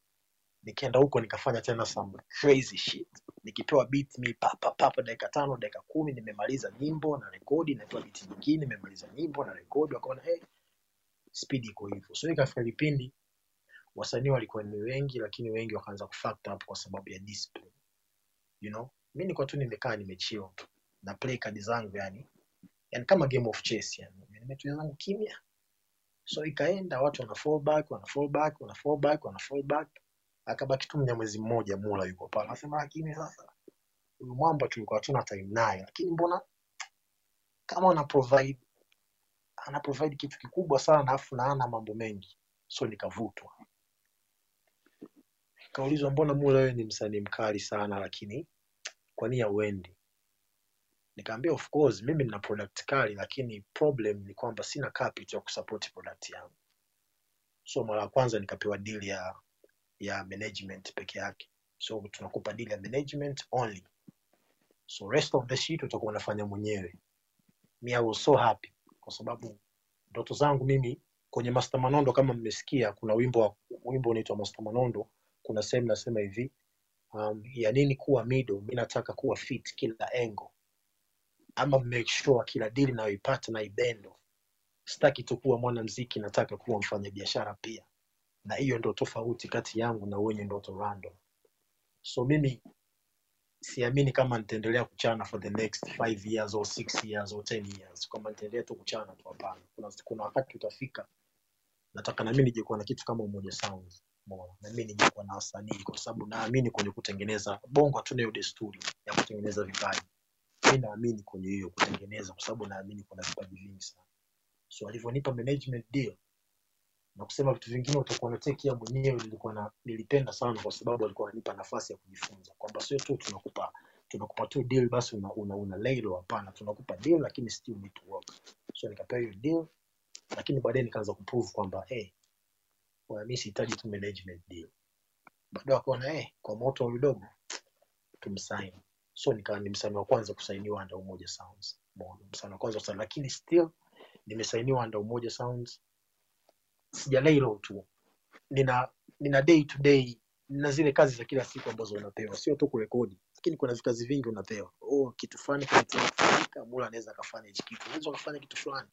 Nikaenda huko nikafanya tena some crazy shit, nikipewa beat mi papa papa, dakika tano dakika kumi nimemaliza nyimbo na rekodi, napewa beat nyingine, nimemaliza nyimbo na rekodi, wakaona hey, speed iko hivyo. So ikafika kipindi wasanii walikuwa ni wengi, lakini wengi wakaanza up kwa sababu ya discipline, you know. Mi nilikuwa tu nimekaa nimechill na play card zangu, yani. Yani kama game of chess, yani. Nimetulia zangu kimya. So ikaenda watu wana fall back, wana fall back, wana fall back, wana fall back, akabaki tu mnyamwezi mmoja Mula yuko pale, anasema lakini sasa. Huyu mwamba tulikuwa hatuna time naye, lakini mbona kama ana provide ana provide kitu kikubwa sana na ana mambo mengi, so nikavutwa Kaulizwa, mbona Mula wewe ni msanii mkali sana, lakini kwa nini hauendi? nikaambia of course mimi nina product kali, lakini problem ni kwamba sina capital ya kusupport product yangu. So mara ya kwanza nikapewa deal ya ya management peke yake, so tunakupa deal ya management only, so rest of the shit utakuwa unafanya mwenyewe. Me I was so happy kwa sababu ndoto zangu mimi kwenye Master Manondo, kama mmesikia, kuna wimbo wimbo unaitwa Master Manondo. Kuna sehemu nasema hivi um, ya nini kuwa mido, mi nataka kuwa fit kila engo, ama make sure kila dili nayoipata na ibendo. Sitaki tu kuwa mwanamziki, nataka kuwa mfanyabiashara pia, na hiyo ndo tofauti kati yangu na wenye ndoto random. So mimi siamini kama nitaendelea kuchana for the next five years or six years or ten years, kama nitaendelea tu kuchana tu, hapana. Kuna, kuna wakati utafika nataka nami nijekuwa na kitu kama Umoja sound nami na mimi nije kuwa na wasanii, kwa sababu naamini kwenye kutengeneza bongo. Hatuna hiyo desturi ya kutengeneza vipaji, mi naamini kwenye hiyo kutengeneza, kwa sababu naamini kuna vipaji vingi sana. So alivyonipa management deal na kusema vitu vingine utakuwa unatekia mwenyewe, nilikuwa na nilipenda sana, kwa sababu alikuwa ananipa nafasi ya kujifunza, kwamba sio tu tunakupa tunakupa tu deal basi una, una, una lay. Hapana, tunakupa deal lakini still need to work. So nikapewa hiyo deal, lakini baadaye nikaanza kuprove kwamba hey, bwana, mimi sihitaji tu management deal. Baadaye akaona eh, kwa moto mdogo tumsign. So nikawa ni msanii wa kwanza kusainiwa under Umoja Sounds. Msanii wa kwanza lakini still nimesainiwa under Umoja Sounds. Sija lay tu, nina nina day to day, na zile kazi za kila siku ambazo unapewa, sio tu kurekodi, lakini kuna vikazi vingi unapewa. Oh, kitu fulani kinataka Mula anaweza akafanya hichi kitu, unaweza ukafanya kitu fulani,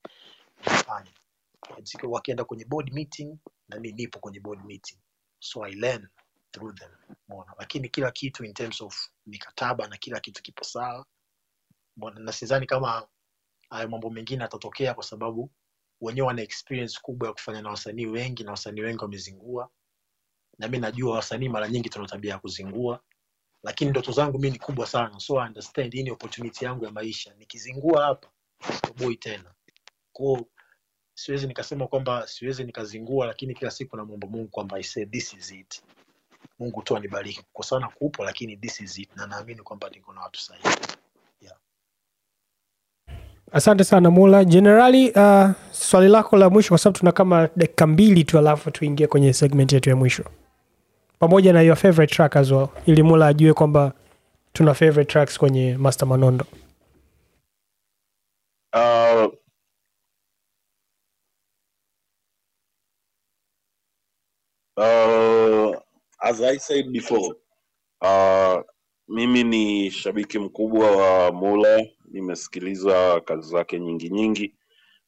fanya. Wakienda kwenye board meeting, na mimi nipo kwenye board meeting, so I learn through them, umeona. Lakini kila kitu in terms of mikataba na kila kitu kipo sawa, umeona, na sidhani kama hayo mambo mengine atatokea kwa sababu wenyewe wana experience kubwa ya kufanya na wasanii wengi na wasanii wengi wamezingua, na mi najua wasanii mara nyingi tuna tabia ya kuzingua, lakini ndoto zangu mi ni kubwa sana, so understand hii ni opportunity yangu ya maisha. Nikizingua hapa sitoboi tena, kwao siwezi nikasema kwamba siwezi nikazingua, lakini kila siku namwomba Mungu kwamba I say this is it. Mungu tu anibariki. Kukosana kupo, lakini this is it, na naamini kwamba niko na watu sahihi. Asante sana Mula. Jenerali, uh, swali lako la mwisho, kwa sababu tuna kama dakika mbili tu, alafu tuingie kwenye segment yetu ya mwisho, pamoja na your favorite track as well, ili Mula ajue kwamba tuna favorite tracks kwenye Master Manondo. Uh, uh, as I said before, uh, mimi ni shabiki mkubwa wa Mula, nimesikiliza kazi zake nyingi nyingi.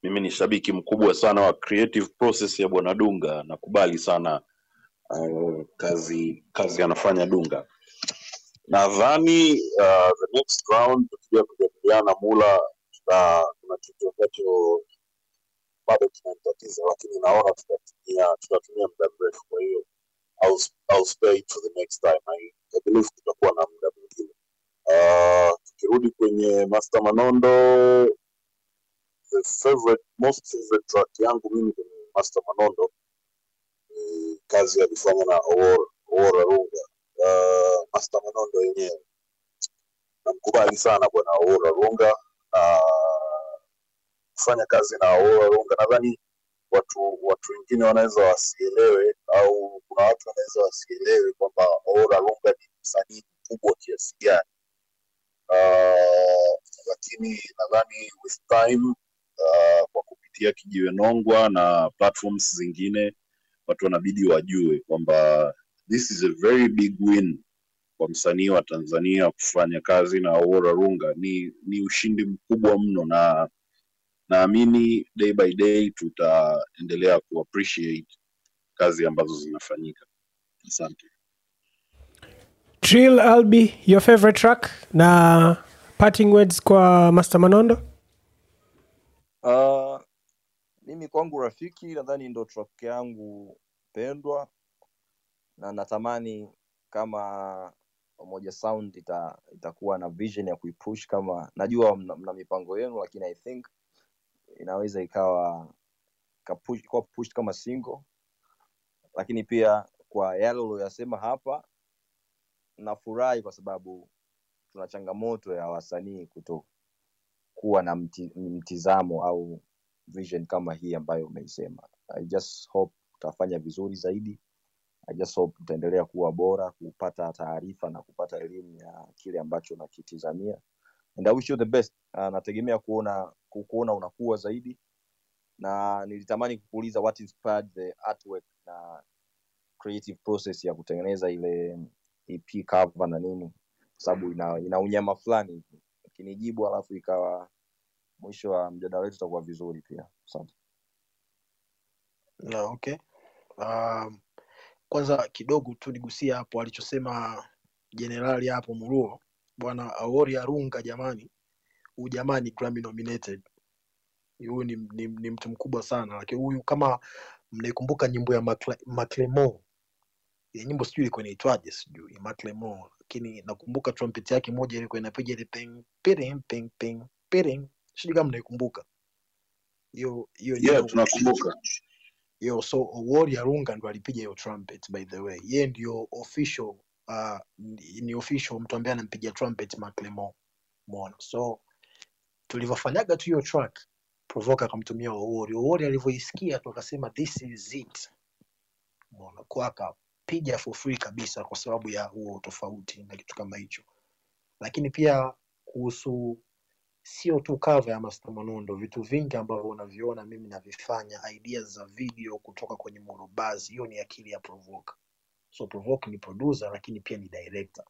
Mimi ni shabiki mkubwa sana wa creative process ya Bwana Dunga, nakubali sana uh, kazi kazi anafanya Dunga. Nadhani uh, the next round tukija kujadiliana Mula, tuta- kuna kitu ambacho bado kinanitatiza, lakini naona tutatumia tutatumia muda mrefu, kwa hiyo I'll, I'll spare it for the next time. I, I tutakuwa na muda mwingine. Uh, tukirudi kwenye Master Manondo, the favorite most favorite track yangu mimi kwenye Master Manondo ni kazi alifanya na Owora Owora Runga. Uh, Master Manondo yenyewe namkubali sana bwana Owora Runga na kufanya kazi na Owora Runga nadhani watu watu wengine wanaweza wasielewe au kuna watu wanaweza wasielewe kwamba Ora Runga ni msanii mkubwa kiasi gani. Uh, lakini nadhani with time uh, kwa kupitia Kijiwe Nongwa na platforms zingine watu wanabidi wajue kwamba this is a very big win kwa msanii wa Tanzania kufanya kazi na Ora Runga ni, ni ushindi mkubwa mno na naamini day by day tutaendelea ku appreciate kazi ambazo zinafanyika. Asante. Trill Albi, your favorite track na parting words kwa Master Manondo? Uh, mimi kwangu rafiki nadhani ndo track yangu pendwa na natamani kama Umoja Sound ita, itakuwa na vision ya kuipush kama najua mna, mna mipango yenu lakini I think inaweza ikawa kuwa pushed kama single. Lakini pia kwa yale ulioyasema hapa nafurahi kwa sababu tuna changamoto ya wasanii kuto kuwa na mti, mtizamo au vision kama hii ambayo umeisema. I just hope utafanya vizuri zaidi. I just hope utaendelea kuwa bora kupata taarifa na kupata elimu ya kile ambacho unakitizamia. And i wish you the best. Uh, nategemea kuona ku- kuona unakuwa zaidi. Na nilitamani kukuuliza what inspired the artwork na creative process ya kutengeneza ile EP cover na nini. Kwa sababu ina, ina unyama fulani hivi. Ukinijibu alafu ikawa mwisho wa mjadala wetu utakuwa vizuri pia. Asante. No, okay. Um, kwanza kidogo tu nigusia hapo alichosema jenerali hapo Muruo, bwana Aori Arunga, jamani, huyu jamani Grammy nominated. Huyu ni, ni, ni mtu mkubwa sana, lakini huyu kama mnaikumbuka nyimbo ya Macklemore, ile nyimbo sijui ilikuwa inaitwaje, sijui Macklemore, lakini nakumbuka trumpet yake moja ilikuwa inapiga ile ping ping ping ping ping, sijui kama mnaikumbuka hiyo hiyo Yeah, tunakumbuka. hiyo. so Owori Arunga ndo alipiga hiyo trumpet by the way. Yeye ndio official uh, ni ni official mtu ambaye anampiga trumpet Macklemore. Umeona? So tulivyofanyaga tu hiyo track Provoke akamtumia Owori. Owori alivyoisikia tu akasema this is it. Umeona? Akapiga for free kabisa kwa sababu ya huo tofauti na kitu kama hicho. Lakini pia kuhusu sio tu cover ya Master Manondo, vitu vingi ambavyo unaviona mimi navifanya, ideas za video kutoka kwenye Morobazi, hiyo ni akili ya Provoke. So Provoke ni producer lakini pia ni director,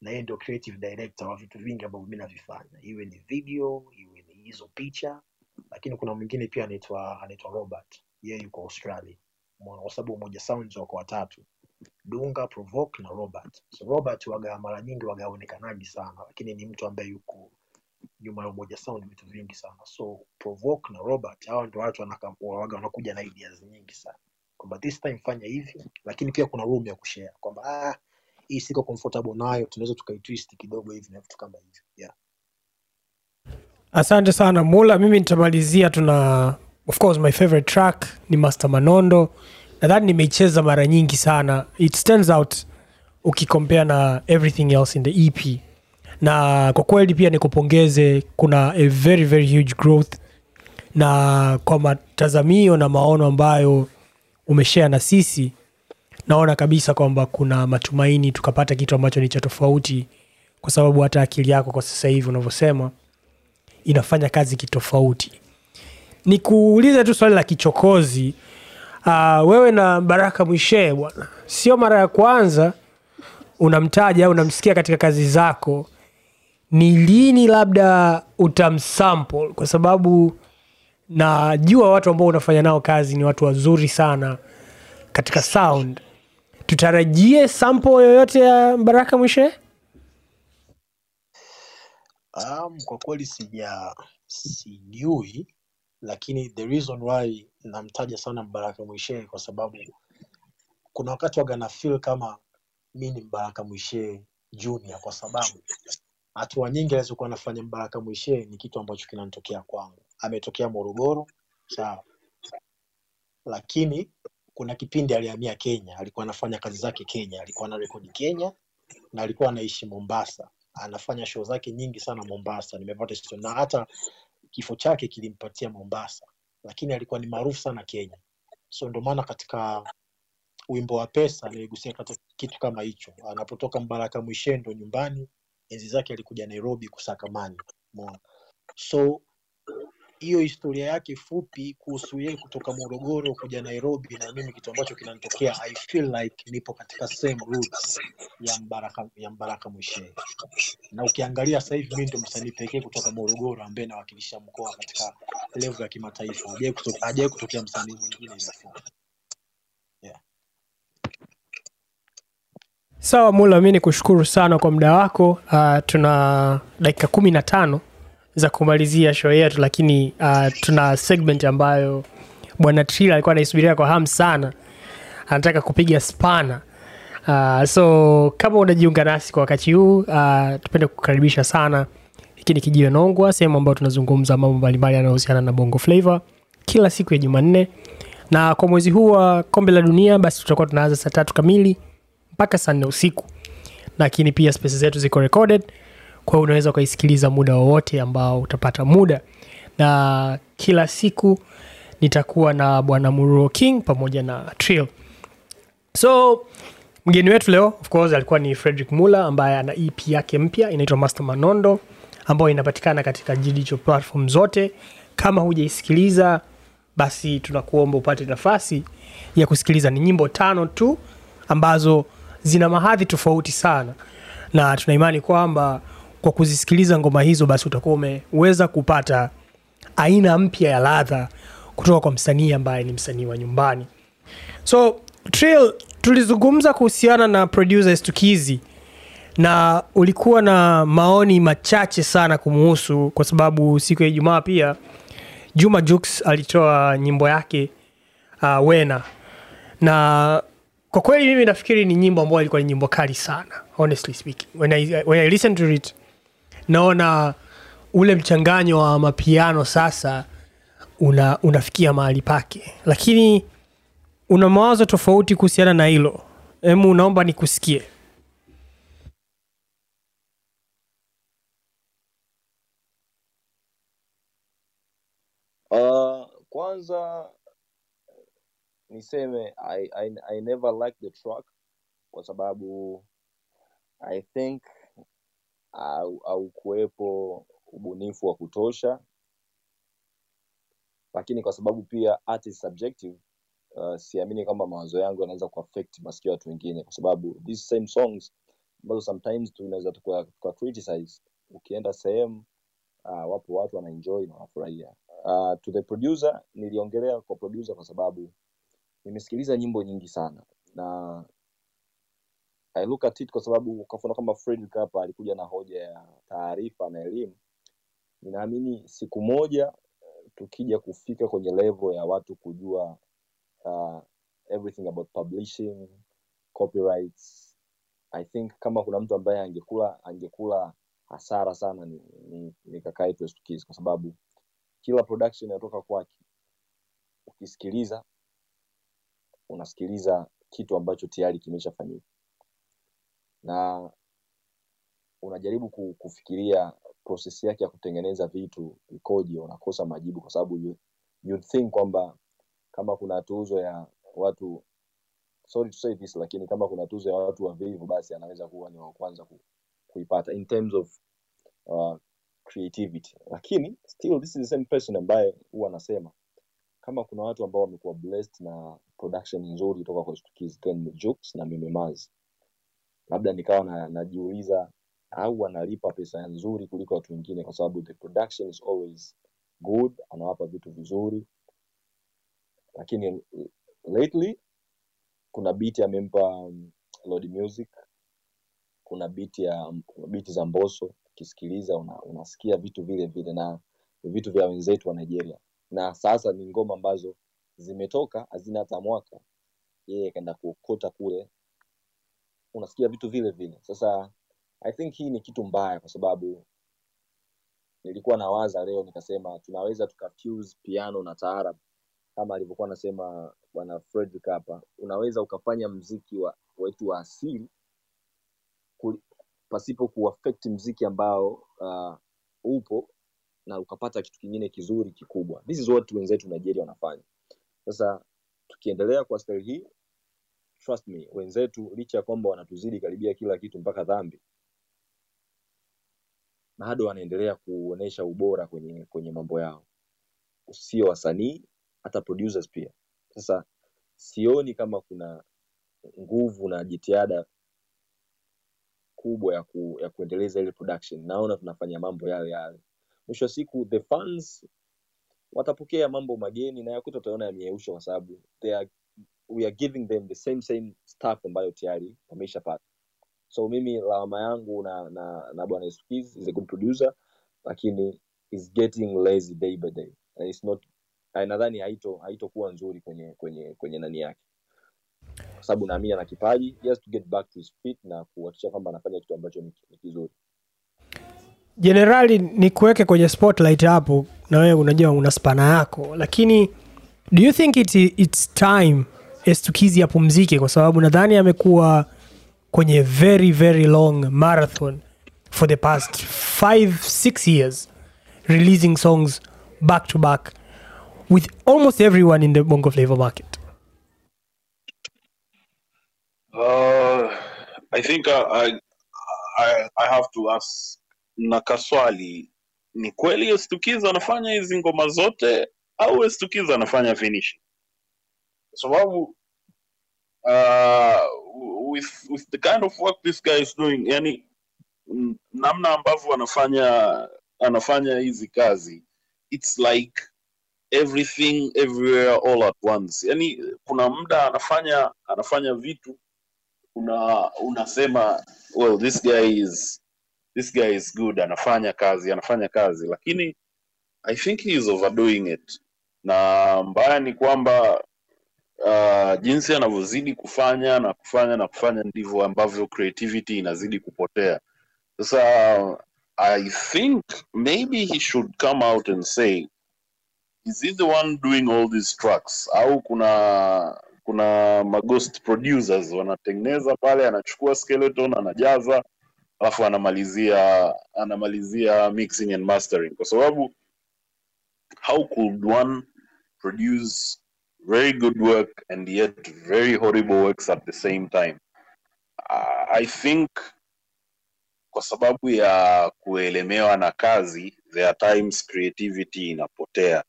na yeye ndio creative director wa vitu vingi ambavyo mimi navifanya, iwe ni video, iwe ni hizo picha, lakini kuna mwingine pia anaitwa anaitwa Robert, yeye yuko Australia. Umeona, kwa sababu Umoja Sounds wako watatu, Dunga, Provoke na Robert. So Robert waga mara nyingi waga haonekanaji sana, lakini ni mtu ambaye yuko nyuma ya Umoja Sound vitu vingi sana. So Provoke na Robert hawa ndio watu waga wanakuja na ideas nyingi sana kwamba this time fanya hivi, lakini pia kuna room ya kushare kwamba ah, hii siko comfortable nayo, tunaweza tukaitwist kidogo hivi na vitu kama hivyo yeah. Asante sana Mula, mimi nitamalizia tuna of course my favorite track ni Master Manondo. Nadhani nimeicheza mara nyingi sana. It stands out ukikompea na everything else in the EP, na kwa kweli pia nikupongeze, kuna a very very huge growth na kwa matazamio na maono ambayo umeshare na sisi, naona kabisa kwamba kuna matumaini tukapata kitu ambacho ni cha tofauti, kwa sababu hata akili yako kwa sasa hivi unavyosema inafanya kazi kitofauti. Nikuulize tu swali la kichokozi. Uh, wewe na Baraka Mwishee bwana, sio mara ya kwanza unamtaja au unamsikia katika kazi zako. Ni lini labda utamsample? Kwa sababu najua watu ambao unafanya nao kazi ni watu wazuri sana katika sound. Tutarajie sample yoyote ya Baraka Mwishe? Um, kwa kweli sija sijui, lakini the reason why namtaja sana Mbaraka Mwishe kwa sababu kuna wakati waga na feel kama mi ni Mbaraka Mwishe junior, kwa sababu hatua nyingi alizokuwa anafanya Mbaraka Mwishe ni kitu ambacho kinanitokea kwangu. ametokea Morogoro, sawa, lakini kuna kipindi alihamia Kenya, alikuwa anafanya kazi zake Kenya, alikuwa na rekodi Kenya na alikuwa anaishi Mombasa, anafanya show zake nyingi sana Mombasa. Nimepata na hata kifo chake kilimpatia Mombasa, lakini alikuwa ni maarufu sana Kenya. So ndio maana katika wimbo wa pesa niligusia kitu kama hicho. Anapotoka Mbaraka Mwishendo nyumbani, enzi zake alikuja Nairobi kusaka mani. So hiyo historia yake fupi kuhusu yeye kutoka Morogoro kuja Nairobi, na mimi kitu ambacho kinanitokea, I feel like nipo katika same roots ya Mbaraka, ya Mbaraka Mwishendo na ukiangalia sasa hivi mimi ndio msanii pekee kutoka Morogoro ambaye nawakilisha mkoa katika level ya kimataifa. Hajawahi kuto- hajawahi kutokea msanii mwingine before. Sawa Mula, mi ni kushukuru sana kwa muda wako. Uh, tuna dakika kumi na tano za kumalizia show yetu, lakini uh, tuna segment ambayo bwana Trila alikuwa anaisubiria kwa hamu sana, anataka kupiga spana. Uh, so kama unajiunga nasi kwa wakati huu uh, tupende kukaribisha sana. Hiki ni Kijiwe Nongwa, sehemu ambayo tunazungumza mambo mbalimbali yanayohusiana na Bongo Flava kila siku ya Jumanne, na kwa mwezi huu wa kombe la dunia, basi tutakuwa tunaanza saa tatu kamili mpaka saa nne usiku lakini pia space zetu ziko recorded kwa hiyo unaweza ukaisikiliza muda wowote ambao utapata muda. Na kila siku nitakuwa na bwana muruo king pamoja na trill. So mgeni wetu leo of course alikuwa ni frederick Muller ambaye ana ep yake mpya inaitwa master manondo ambayo inapatikana katika Jidicho platform zote. Kama hujaisikiliza basi tunakuomba upate nafasi ya kusikiliza. Ni nyimbo tano tu ambazo zina mahadhi tofauti sana. Na tunaimani kwamba kwa kuzisikiliza ngoma hizo basi utakuwa umeweza kupata aina mpya ya ladha kutoka kwa msanii ambaye ni msanii wa nyumbani. So Trill, tulizungumza kuhusiana na producer Stukizi na ulikuwa na maoni machache sana kumuhusu kwa sababu siku ya Ijumaa pia Juma Jux alitoa nyimbo yake uh, Wena. Na kwa kweli mimi nafikiri ni nyimbo ambayo ilikuwa ni nyimbo kali sana honestly speaking. When I, when I listen to it naona ule mchanganyo wa mapiano sasa una, unafikia mahali pake. Lakini una mawazo tofauti kuhusiana na hilo. Hemu naomba nikusikie. Uh, kwanza niseme I, I, I never liked the track kwa sababu I think au kuwepo ubunifu wa kutosha, lakini kwa sababu pia art is subjective uh, siamini kwamba mawazo yangu yanaweza kuaffect masikio watu wengine, kwa sababu these same songs ambazo sometimes tunaweza tuka criticize, ukienda sehemu uh, wapo watu wanaenjoy na wanafurahia. Uh, to the producer, niliongelea kwa producer kwa sababu nimesikiliza nyimbo nyingi sana. Na I look at it kwa sababu kwa kama Fredrick hapa alikuja na hoja ya taarifa na elimu. Ninaamini siku moja tukija kufika kwenye level ya watu kujua uh, everything about publishing, copyrights, I think kama kuna mtu ambaye angekula angekula hasara sana ni, ni, ni kaka yetu Estukizi kwa sababu kila production inatoka kwake, ukisikiliza unasikiliza kitu ambacho tayari kimeshafanyika na unajaribu kufikiria prosesi yake ya kutengeneza vitu ikoje, unakosa majibu kwa sababu you, think kwamba kama kuna tuzo ya watu sorry to say this, lakini kama kuna tuzo ya watu wavivu, basi anaweza kuwa ni wa kwanza ku, kuipata in terms of uh, creativity, lakini still this is the same person ambaye huwa anasema kama kuna watu ambao wamekuwa blessed na production nzuri kutoka kwa Jux na Mimi Maz. Labda nikawa na, najiuliza au analipa pesa nzuri kuliko watu wengine, kwa sababu the production is always good, anawapa vitu vizuri, lakini lately kuna beat amempa um, Lord Music, kuna beat ya beat za Mbosso, ukisikiliza una, unasikia vitu vile vile na vitu vya wenzetu wa Nigeria, na sasa ni ngoma ambazo zimetoka hazina hata mwaka, yeye akaenda kuokota kule, unasikia vitu vile vile. Sasa I think hii ni kitu mbaya, kwa sababu nilikuwa nawaza leo nikasema tunaweza tukafuse piano na taarab kama alivyokuwa anasema bwana Fredrick hapa, unaweza ukafanya mziki wa wetu wa asili pasipo kuaffect mziki ambao uh, upo na ukapata kitu kingine kizuri kikubwa. This is what wenzetu Nigeria wanafanya. Sasa tukiendelea kwa style hii, trust me, wenzetu licha ya kwamba wanatuzidi karibia kila kitu mpaka dhambi, bado wanaendelea kuonesha ubora kwenye kwenye mambo yao, sio wasanii, hata producers pia. Sasa sioni kama kuna nguvu na jitihada kubwa ya, ku, ya kuendeleza ile production. Naona tunafanya mambo yale yale. Mwisho wa siku the fans watapokea mambo mageni na yakuta utaona yameyeusha, kwa sababu they are, we are giving them the same same stuff ambayo tayari wameishapata. So mimi lawama yangu na na, na bwana is a good producer, lakini is getting lazy day by day. And it's not nadhani haito haitokuwa nzuri kwenye kwenye kwenye nani yake. Kwa sababu naamini ana kipaji just to get back to his feet na kuhakikisha kwamba anafanya kitu ambacho ni kizuri. Jenerali ni kuweke kwenye spotlight hapo na wewe unajua una spana yako lakini do you think it, it's time estukizi apumzike? Kwa sababu nadhani amekuwa kwenye very very long marathon for the past five six years releasing songs back to back with almost everyone in the bongo flavor market. Uh, I think I, I, I, I have to ask na kaswali ni kweli estukizi anafanya hizi ngoma zote au Estukiza anafanya finish Kwa sababu uh, with, with the kind of work this guy is doing, yani namna ambavyo anafanya anafanya hizi kazi it's like everything everywhere all at once. Yani kuna muda anafanya anafanya vitu una unasema well this guy is this guy is good anafanya kazi anafanya kazi lakini i think he is overdoing it na mbaya ni kwamba uh, jinsi anavyozidi kufanya na kufanya na kufanya ndivyo ambavyo creativity inazidi kupotea. Sasa i think maybe he should come out and say is he the one doing all these tracks au kuna kuna maghost producers wanatengeneza pale anachukua skeleton anajaza alafu anamalizia anamalizia mixing and mastering. Kwa sababu how could one produce very good work and yet very horrible works at the same time? Uh, i think kwa sababu ya kuelemewa na kazi there are times creativity inapotea.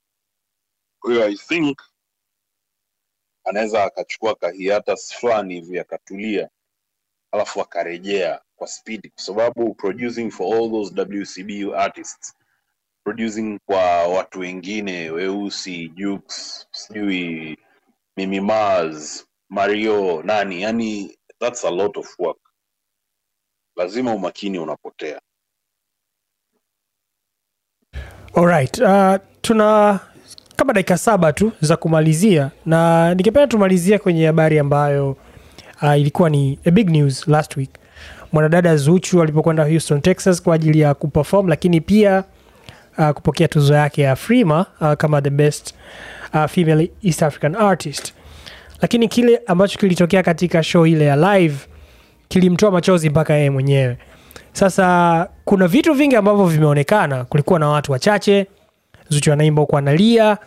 Hiyo i think anaweza akachukua kahiatas fulani hivi akatulia alafu akarejea kwa speed. Kwa sababu producing for all those wcbu artists producing kwa watu wengine weusi jukes sijui mimi mario nani yani that's a lot of work. Lazima umakini unapotea. Alright, uh, tuna kama dakika saba tu za kumalizia na ningependa tumalizia kwenye habari ambayo uh, ilikuwa ni a big news last week. Mwanadada zuchu alipokwenda houston texas kwa ajili ya kuperform lakini pia uh, kupokea tuzo yake ya frima uh, kama the best uh, female east african artist. Lakini kile ambacho kilitokea katika show ile ya live kilimtoa machozi mpaka yeye mwenyewe. Sasa kuna vitu vingi ambavyo vimeonekana. Kulikuwa na watu wachache zuchu anaimba huku analia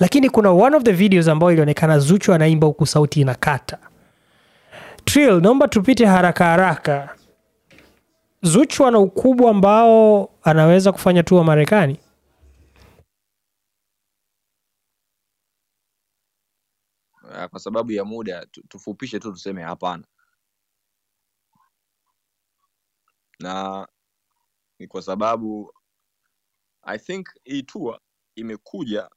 lakini kuna one of the videos ambayo ilionekana zuchu anaimba huku sauti inakata. Trill, naomba tupite haraka haraka zuchu ana ukubwa ambao anaweza kufanya tu wa marekani? Uh, kwa sababu ya muda tufupishe tu tuseme hapana. Na ni kwa sababu i think hii tour imekuja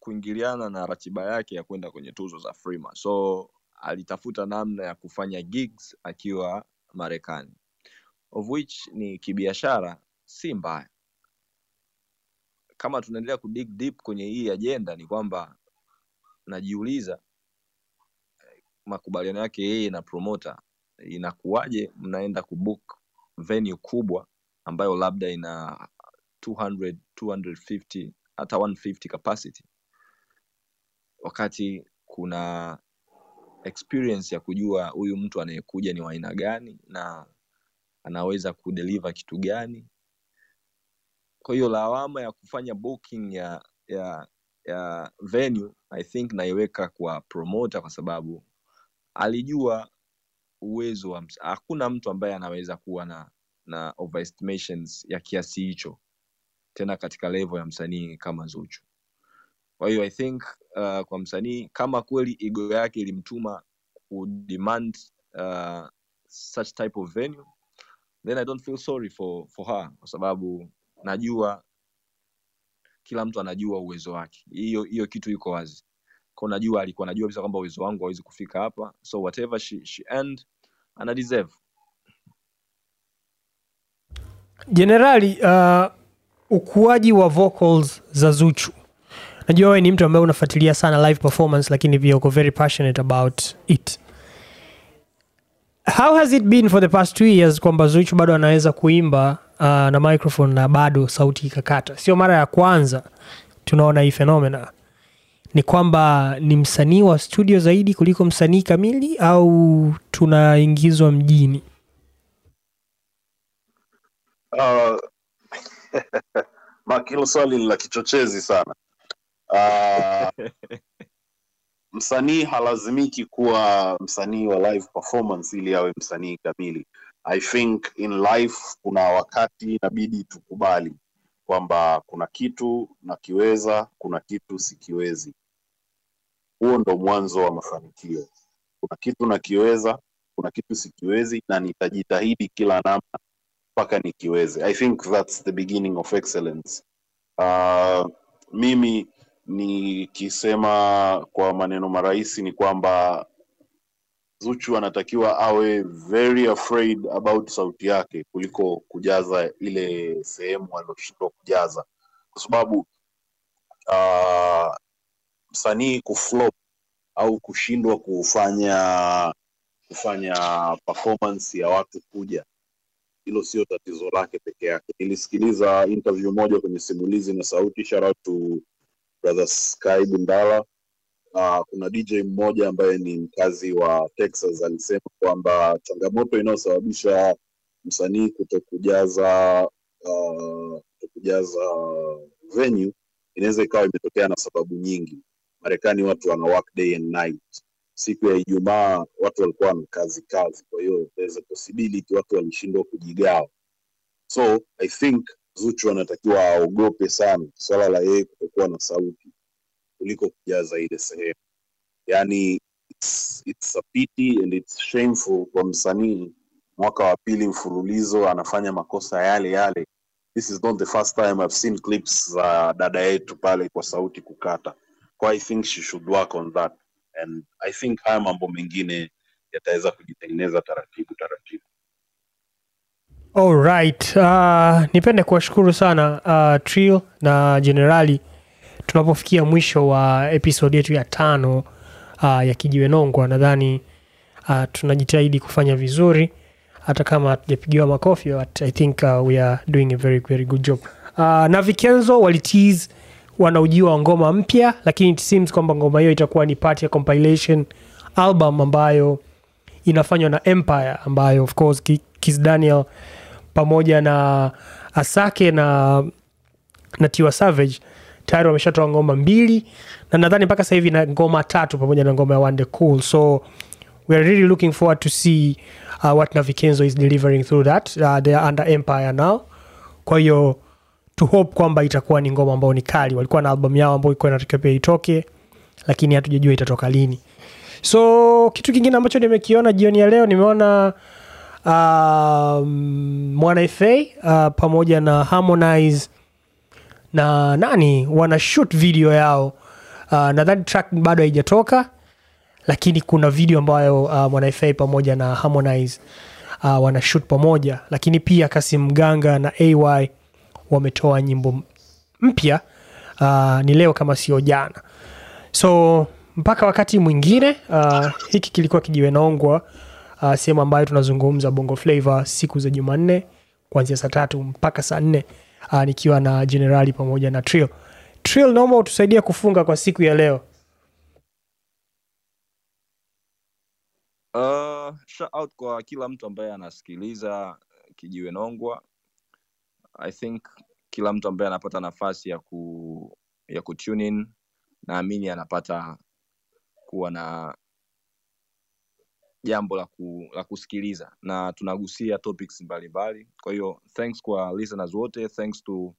kuingiliana na ratiba yake ya kwenda kwenye tuzo za Freema, So alitafuta namna ya kufanya gigs akiwa Marekani, of which ni kibiashara, si mbaya. Kama tunaendelea kudig deep kwenye hii ajenda, ni kwamba najiuliza makubaliano yake yeye na promoter inakuwaje, mnaenda kubook venue kubwa ambayo labda ina 200 250 hata 150 capacity wakati kuna experience ya kujua huyu mtu anayekuja ni wa aina gani na anaweza kudeliver kitu gani kwa hiyo lawama ya kufanya booking ya ya ya venue i think naiweka kwa promoter kwa sababu alijua uwezo wa hakuna mtu ambaye anaweza kuwa na na overestimations ya kiasi hicho tena katika level ya msanii kama Zuchu. Kwa hiyo I think uh, kwa msanii kama kweli ego yake ilimtuma kudemand uh, such type of venue then I don't feel sorry for for her kwa sababu najua kila mtu anajua uwezo wake. Hiyo hiyo kitu iko wazi. Kwa najua alikuwa anajua kabisa kwamba uwezo wangu hawezi kufika hapa. So whatever she she earned ana deserve. jenerali uh, ukuaji wa vocals za zuchu najua wewe ni mtu ambaye unafuatilia sana live performance lakini pia uko very passionate about it how has it been for the past two years kwamba zuchu bado anaweza kuimba uh, na microphone na bado sauti ikakata? Sio mara ya kwanza tunaona hii phenomena. Ni kwamba ni msanii wa studio zaidi kuliko msanii kamili au tunaingizwa mjini? Uh, [laughs] Makilo, swali la kichochezi sana. Uh, [laughs] msanii halazimiki kuwa msanii wa live performance ili awe msanii kamili. I think in life kuna wakati inabidi tukubali kwamba kuna kitu nakiweza, kuna kitu sikiwezi. Huo ndo mwanzo wa mafanikio. Kuna kitu nakiweza, kuna kitu sikiwezi, na nitajitahidi kila namna mpaka nikiweze. I think that's the beginning of excellence. Uh, mimi nikisema kwa maneno marahisi ni kwamba Zuchu anatakiwa awe very afraid about sauti yake kuliko kujaza ile sehemu aliyoshindwa kujaza, kwa sababu uh, msanii kuflop au kushindwa kufanya kufanya performance ya watu kuja hilo sio tatizo lake peke yake. Nilisikiliza interview moja kwenye simulizi na sauti, shout brother Sky Bundala. Uh, kuna DJ mmoja ambaye ni mkazi wa Texas alisema kwamba changamoto inayosababisha msanii kutokujaza uh, kutokujaza venue inaweza ikawa imetokea na sababu nyingi. Marekani watu wana work day and night. Siku ya Ijumaa watu walikuwa na kazi kazi, kwa hiyo there's a possibility watu walishindwa kujigawa. So I think Zuchu anatakiwa aogope sana swala la yeye kutokuwa na sauti kuliko kujaza ile sehemu. Yani it's, it's a pity and it's shameful kwa msanii mwaka wa pili mfululizo anafanya makosa yale yale. This is not the first time I've seen clips za dada yetu pale kwa sauti kukata. Kwa I think she should work on that and I think haya mambo mengine yataweza kujitengeneza taratibu taratibu. Alright. Uh, nipende kuwashukuru sana uh, Trill na Generali tunapofikia mwisho wa episode yetu ya tano uh, ya Kijiwe Nongwa. Nadhani uh, tunajitahidi kufanya vizuri hata kama hatujapigiwa makofi but I think uh, we are doing a very, very good job. Uh, na Vikenzo walitease wanaujiwa wa ngoma mpya, lakini it seems kwamba ngoma hiyo itakuwa ni part ya compilation album ambayo inafanywa na Empire ambayo of course Ki- Kiss Daniel pamoja na Asake na na Tiwa Savage tayari wameshatoa ngoma mbili na nadhani mpaka sasa hivi na ngoma tatu pamoja na ngoma ya One Cool. So we are really looking forward to see uh, what Navikenzo is delivering through that. Uh, they are under Empire now. Kwa hiyo to hope kwamba itakuwa ni ngoma ambayo ni kali. Walikuwa na albamu yao ambayo ilikuwa inatakiwa pia itoke lakini hatujajua itatoka lini. So kitu kingine ambacho nimekiona jioni ya leo nimeona um, mwana uh, pamoja na harmonize na nani wana shoot video yao. Uh, nadhani track bado haijatoka lakini kuna video ambayo uh, mwana pamoja na harmonize uh, wana shoot pamoja. Lakini pia kasim ganga na ay wametoa nyimbo mpya uh, ni leo kama sio jana. So mpaka wakati mwingine uh, hiki kilikuwa kijiwe naongwa uh, sehemu ambayo tunazungumza bongo flavo siku za jumanne kuanzia saa tatu mpaka saa nne uh, nikiwa na jenerali pamoja na Trill. Trill, naomba utusaidia kufunga kwa siku ya leo. Uh, out kwa kila mtu ambaye anasikiliza Kijiwe Nongwa. I think kila mtu ambaye anapata nafasi ya ku ya kutune in naamini anapata kuwa na jambo la, ku, la kusikiliza na tunagusia topics mbalimbali. Kwa hiyo thanks kwa listeners wote thanks to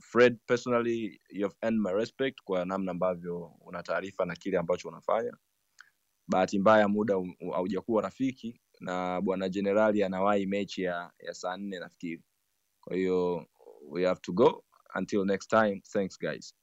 fred personally you have earned my respect kwa namna ambavyo una taarifa na kile ambacho unafanya. Bahati mbaya muda haujakuwa rafiki na bwana jenerali anawahi mechi ya, ya saa nne nafikiri. Kwa hiyo we have to go. Until next time thanks guys